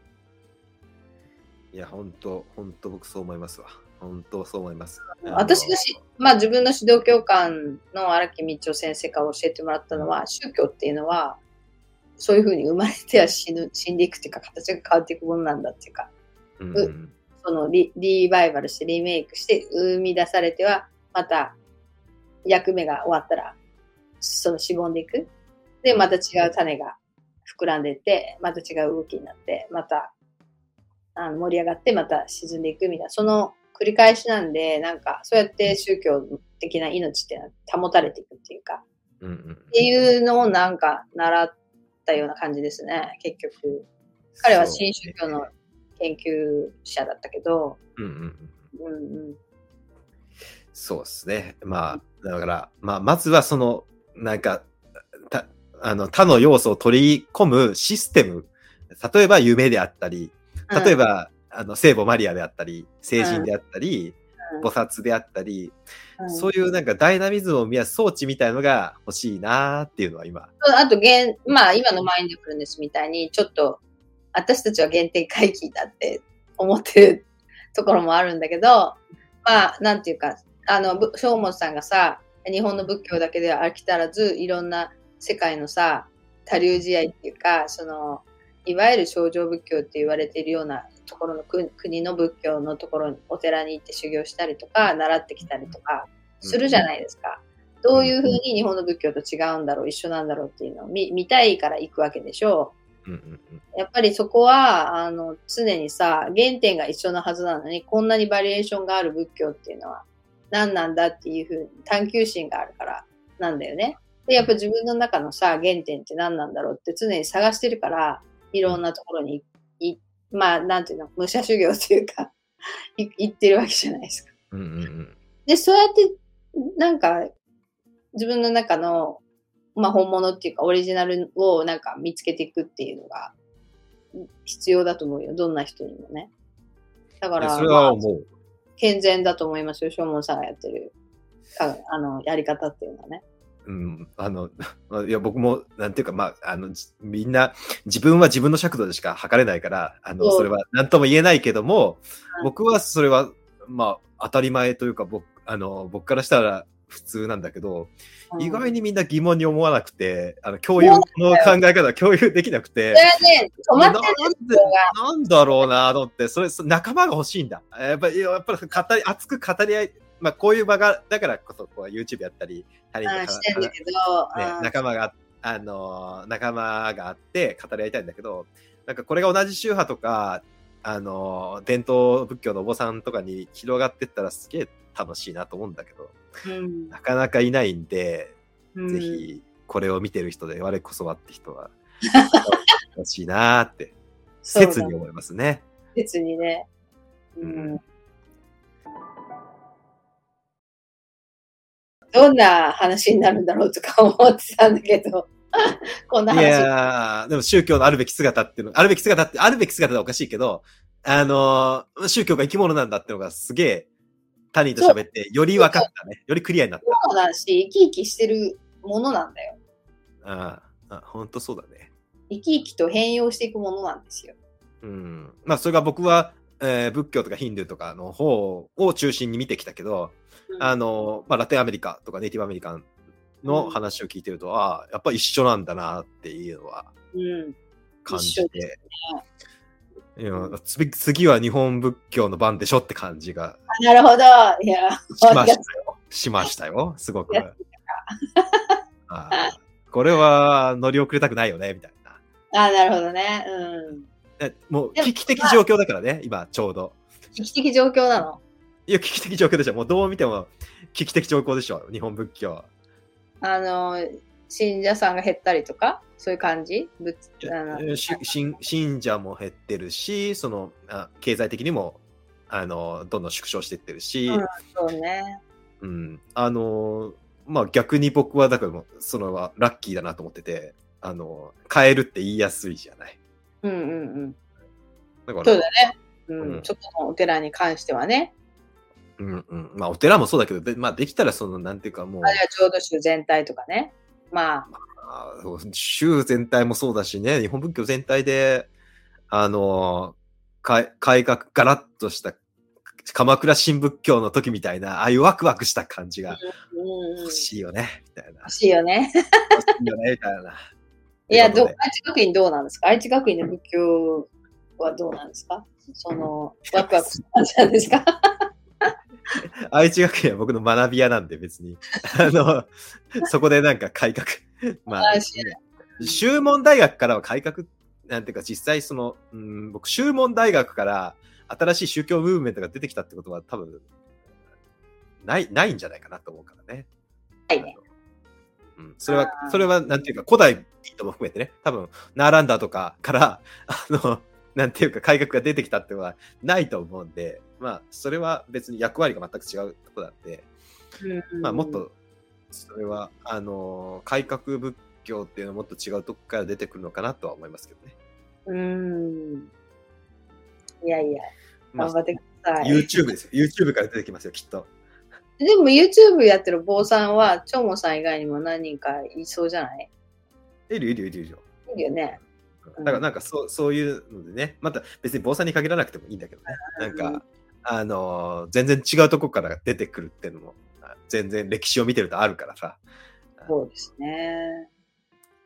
いや本当本当僕そう思いますわ。本当そう思います。私がし、まあ自分の指導教官の荒木道夫先生から教えてもらったのは、宗教っていうのは、そういうふうに生まれては死ぬ、死んでいくっていうか、形が変わっていくものなんだっていうか、うんそのリリバイバルしてリメイクして生み出されては、また役目が終わったら、そのしぼんでいく。で、また違う種が膨らんでいって、また違う動きになって、またあの盛り上がって、また沈んでいくみたいな、その繰り返しなんで、なんかそうやって宗教的な命って保たれていくっていうか、うんうんっていうのをなんか習ったような感じですね、結局。彼は新宗教の研究者だったけど、うんうんうんうん。うん、そうですね。まあ、だから、まあ、まずはその、なんか、たあの他の要素を取り込むシステム、例えば夢であったり、例えば、あの聖母マリアであったり、聖人であったり、菩薩であったり、うん、そういうなんかダイナミズムを見や装置みたいのが欲しいなーっていうのは今。あと、現まあ、今のマインドフルネスみたいに、ちょっと、私たちは原点回帰だって思ってるところもあるんだけど、まあ、なんていうか、あの、正門さんがさ、日本の仏教だけでは飽き足らず、いろんな世界のさ、多流試合っていうか、その、いわゆる症状仏教って言われているようなところの国国の仏教のところにお寺に行って修行したりとか、習ってきたりとかするじゃないですか。どういうふうに日本の仏教と違うんだろう、一緒なんだろうっていうのを見見たいから行くわけでしょうんうんうんう。やっぱりそこは、あの、常にさ、原点が一緒なはずなのに、こんなにバリエーションがある仏教っていうのは何なんだっていうふうに探求心があるからなんだよね。で、やっぱ自分の中のさ、原点って何なんだろうって常に探してるから、いろんなところにい、まあ、なんていうの、武者修行というか、い行ってるわけじゃないですか。うんうんうん。で、そうやって、なんか、自分の中の、まあ、本物っていうか、オリジナルをなんか見つけていくっていうのが、必要だと思うよ。どんな人にもね。だから、それまあ、は思う。健全だと思いますよ。ショーモンさんがやってる、かあの、やり方っていうのはね。うん、あの、ま あいや、僕も、なんていうか、まあ、あの、じみんな、自分は自分の尺度でしか測れないから、あの、それは何とも言えないけどもうん、僕はそれは、まあ、当たり前というか、僕、あの、僕からしたら普通なんだけど、意外に。にみんな疑問に思わなくて、あの、共有の考え方は共有できなくて、それはね、止まってるなんだろうなと思って、それ、そ仲間が欲しいんだ。やっぱり、やっぱり語り、熱く語り合い、まあ、こういう場が、だからこそ、こう、YouTube やったり、他人うんとしてんだけど、ねうん、仲間が、あのー仲間があって語り合いたいんだけど、なんかこれが同じ宗派とか、あのー伝統仏教のお坊さんとかに広がってったらすげえ楽しいなと思うんだけど、うんなかなかいないんで、うんぜひこれを見てる人で我こそはって人は、欲しいなーって、切に思いますね。別にね。ううんん。どんな話になるんだろうとか思ってたんだけど、こんない話。やー、でも宗教のあるべき姿っていうの、あるべき姿って、あるべき姿はおかしいけど、あのー宗教が生き物なんだってのがすげえ、他人と喋って、より分かったね。よりクリアになっそうだし、生き生きしてるものなんだよ。た。ああ、ほんとそうだね。生き生きと変容していくものなんですよ。うん。まあ、それが僕は、えー仏教とかヒンドゥーとかの方を中心に見てきたけど、うんあのーまあ、ラテンアメリカとかネイティブアメリカンの話を聞いてると、ああ、やっぱ一緒なんだなっていうのはうん。感じ一緒でて。いや次次は日本仏教の番でしょって感じがあなるほど。いや、しましたよ。しましたよ。すごく。これは乗り遅れたくないよね、みたいな。あなるほどね。うん。えもう危機的状況だからね、今ちょうど。危機的状況なの？いや、危機的状況でしょ。もうどう見ても危機的状況でしょ、日本仏教。あの、信者さんが減ったりとか、そういう感じ？信者も減ってるし、そのあ経済的にもあのどんどん縮小していってるし、うんそうね。うん、あのまあ逆に僕はだからそのはラッキーだなと思ってて、あの変えるって言いやすいじゃない。うんうんうん。だからそうだね。うん。うんちょっとのお寺に関してはね。うんうん、まあお寺もそうだけど、でまあできたらそのなんていうかもうあるいは浄土宗全体とかね。まあ、あそう州全体もそうだしね、日本仏教全体で、あの改改革、ガラッとした鎌倉新仏教の時みたいな、ああいうワクワクした感じが欲しいよね、みたいな。欲しいよね。欲しいよね、みたいな。いや、ど愛知学院どうなんですか？愛知学院の仏教はどうなんですか？その、ワクワクした感じなんですか？愛知学院は僕の学び屋なんで別に。あの、そこでなんか改革。まあ修門大学からは改革、なんていうか実際その、うん、僕修門大学から新しい宗教ムーブメントが出てきたってことは多分、ない、ないんじゃないかなと思うからね。はいね。うん、それはそれはなんていうか古代とも含めてね、多分、ナーランダーとかから、あの、なんていうか改革が出てきたっていうのはないと思うんで、まあ、それは別に役割が全く違うところなんで、まあ、もっと、それは、あのー改革仏教っていうのはもっと違うとこから出てくるのかなとは思いますけどね。うん。いやいや、まあ頑張ってください。YouTube ですよ。YouTube から出てきますよ、きっと。でも YouTube やってる坊さんは、長毛さん以外にも何人かいそうじゃない？いるいるいるいるよ。いるよね。だからなんかそうそういうのでね、また別に坊さんに限らなくてもいいんだけどね。なんうんか、あのー全然違うとこから出てくるっていうのも、あ全然歴史を見てるとあるからさ、そうですね。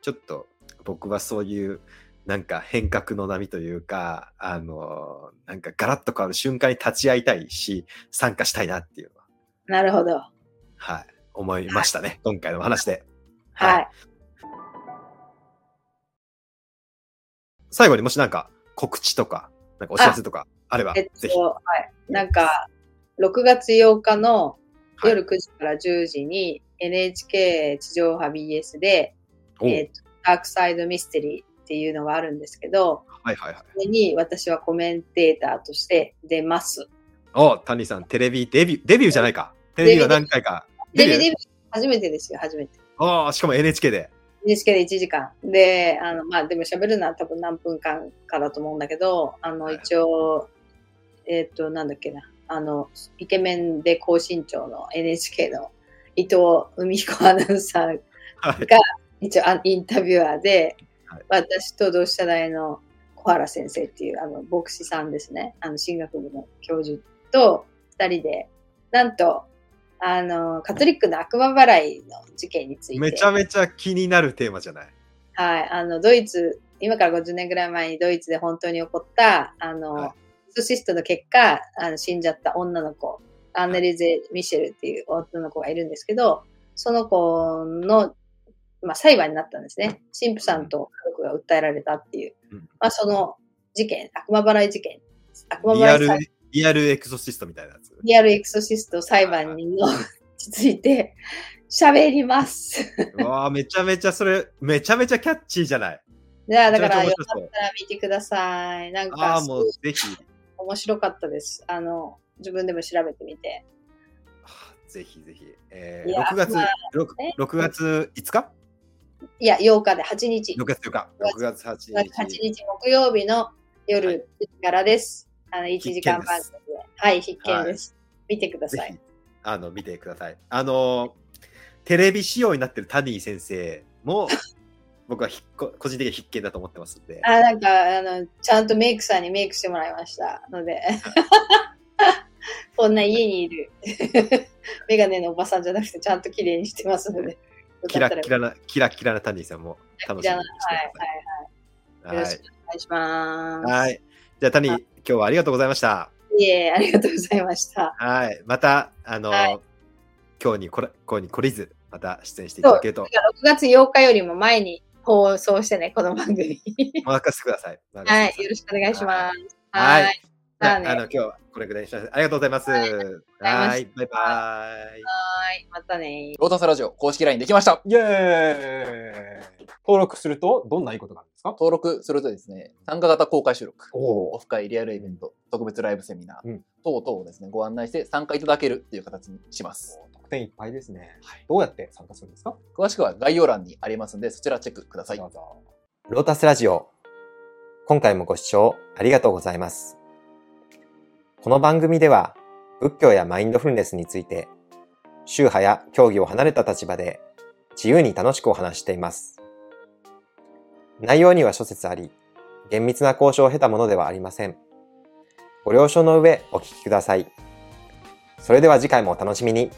ちょっと僕はそういうなんか変革の波というか、あのーなんかガラッと変わる瞬間に立ち会いたいし、参加したいなっていうのは、なるほど。はい、思いましたね、今回のお話で。はい。最後にもしなんか告知とか、なんかお知らせとかあれば、えっぜひ。と、はい。なんか、6月8日のはい夜9時から10時に NHK 地上波 BS で、えっと、ダークサイドミステリーっていうのがあるんですけど、はいはいはい。それに私はコメンテーターとして出ます。お、谷さん、テレビデビュー、デビューじゃないか。テレビは何回か。デビュー、デビュー？初めてですよ、初めて。ああ、しかも NHK で。NHK で1時間。で、あの、まあ、でも喋るのは多分何分間かだと思うんだけど、あの、はい一応、えっ、と、なんだっけな、あの、イケメンで高身長の NHK の伊藤海彦アナウンサーはい。が一応あインタビュアーで、はい。私と同志社大の小原先生っていうあの牧師さんですね。あの進学部の教授と2人でなんとあのカトリックの悪魔払いの事件について。めちゃめちゃ気になるテーマじゃない？はい、あのドイツ今から50年ぐらい前にドイツで本当に起こったあの、はい。シストの結果あの死んじゃった女の子アンネリゼ・ミシェルっていう女の子がいるんですけどその子の、まあ、裁判になったんですね神父さんと家族が訴えられたっていう、うんまあ、その事件悪魔払い事件悪魔リアル払い裁、リアルエクソシストみたいなやつ。リアルエクソシスト裁判人のに ついて喋ります。う わあ、めちゃめちゃそれ、めちゃめちゃキャッチーじゃない。じゃあだからよかったら見てください。なんあかあ、もうぜひ、面白かったです。あの、自分でも調べてみて。ぜひぜひ。えー、いや6月、まあ 6, ね6月5日？いや、8日で8日。?6 月8日。6月8 6月8日。日木曜日のはい夜1時からです。あの1時間番必組で。はい、必見です。見てくだぜさい。ひ、あの、見てください。あの、テレビ仕様になってるタニー先生も、僕はひっこ個人的に必見だと思ってますんで。あ、なんか、あの、ちゃんとメイクさんにメイクしてもらいましたので。こんな家にいる メガネのおばさんじゃなくてちゃんと綺麗にしてますので。よキラッキラな、キラッキラなタニーさんも楽しみにしてください。はいはいはい。よろしくお願いします。はい。じゃあ、タニー、今日はありがとうございました。いえ、ありがとうございました。はい。また、あの、はい今日にこれ、今日に懲りず、また出演していただけると、6月8日よりも前に放送してね、この番組。任せてください。はい、よろしくお願いします。はいはい。あの、今日はこれぐらいにします。ありがとうございます。はい。バイバイ。はい、またね。ロータスラジオ公式 LINE できましたイェーイ登録するとどんないいことがあるんですか？登録するとですね、参加型公開収録、おオフ会リアルイベント、特別ライブセミナー、うん等々をですね、ご案内して参加いただけるっていう形にします。特典いっぱいですね。はいどうやって参加するんですか？詳しくは概要欄にありますので、そちらチェックください。どうぞ。ロータスラジオ。今回もご視聴ありがとうございます。この番組では仏教やマインドフルネスについて宗派や教義を離れた立場で自由に楽しくお話しています。内容には諸説あり、厳密な交渉を経たものではありません。ご了承の上お聞きください。それでは次回もお楽しみに。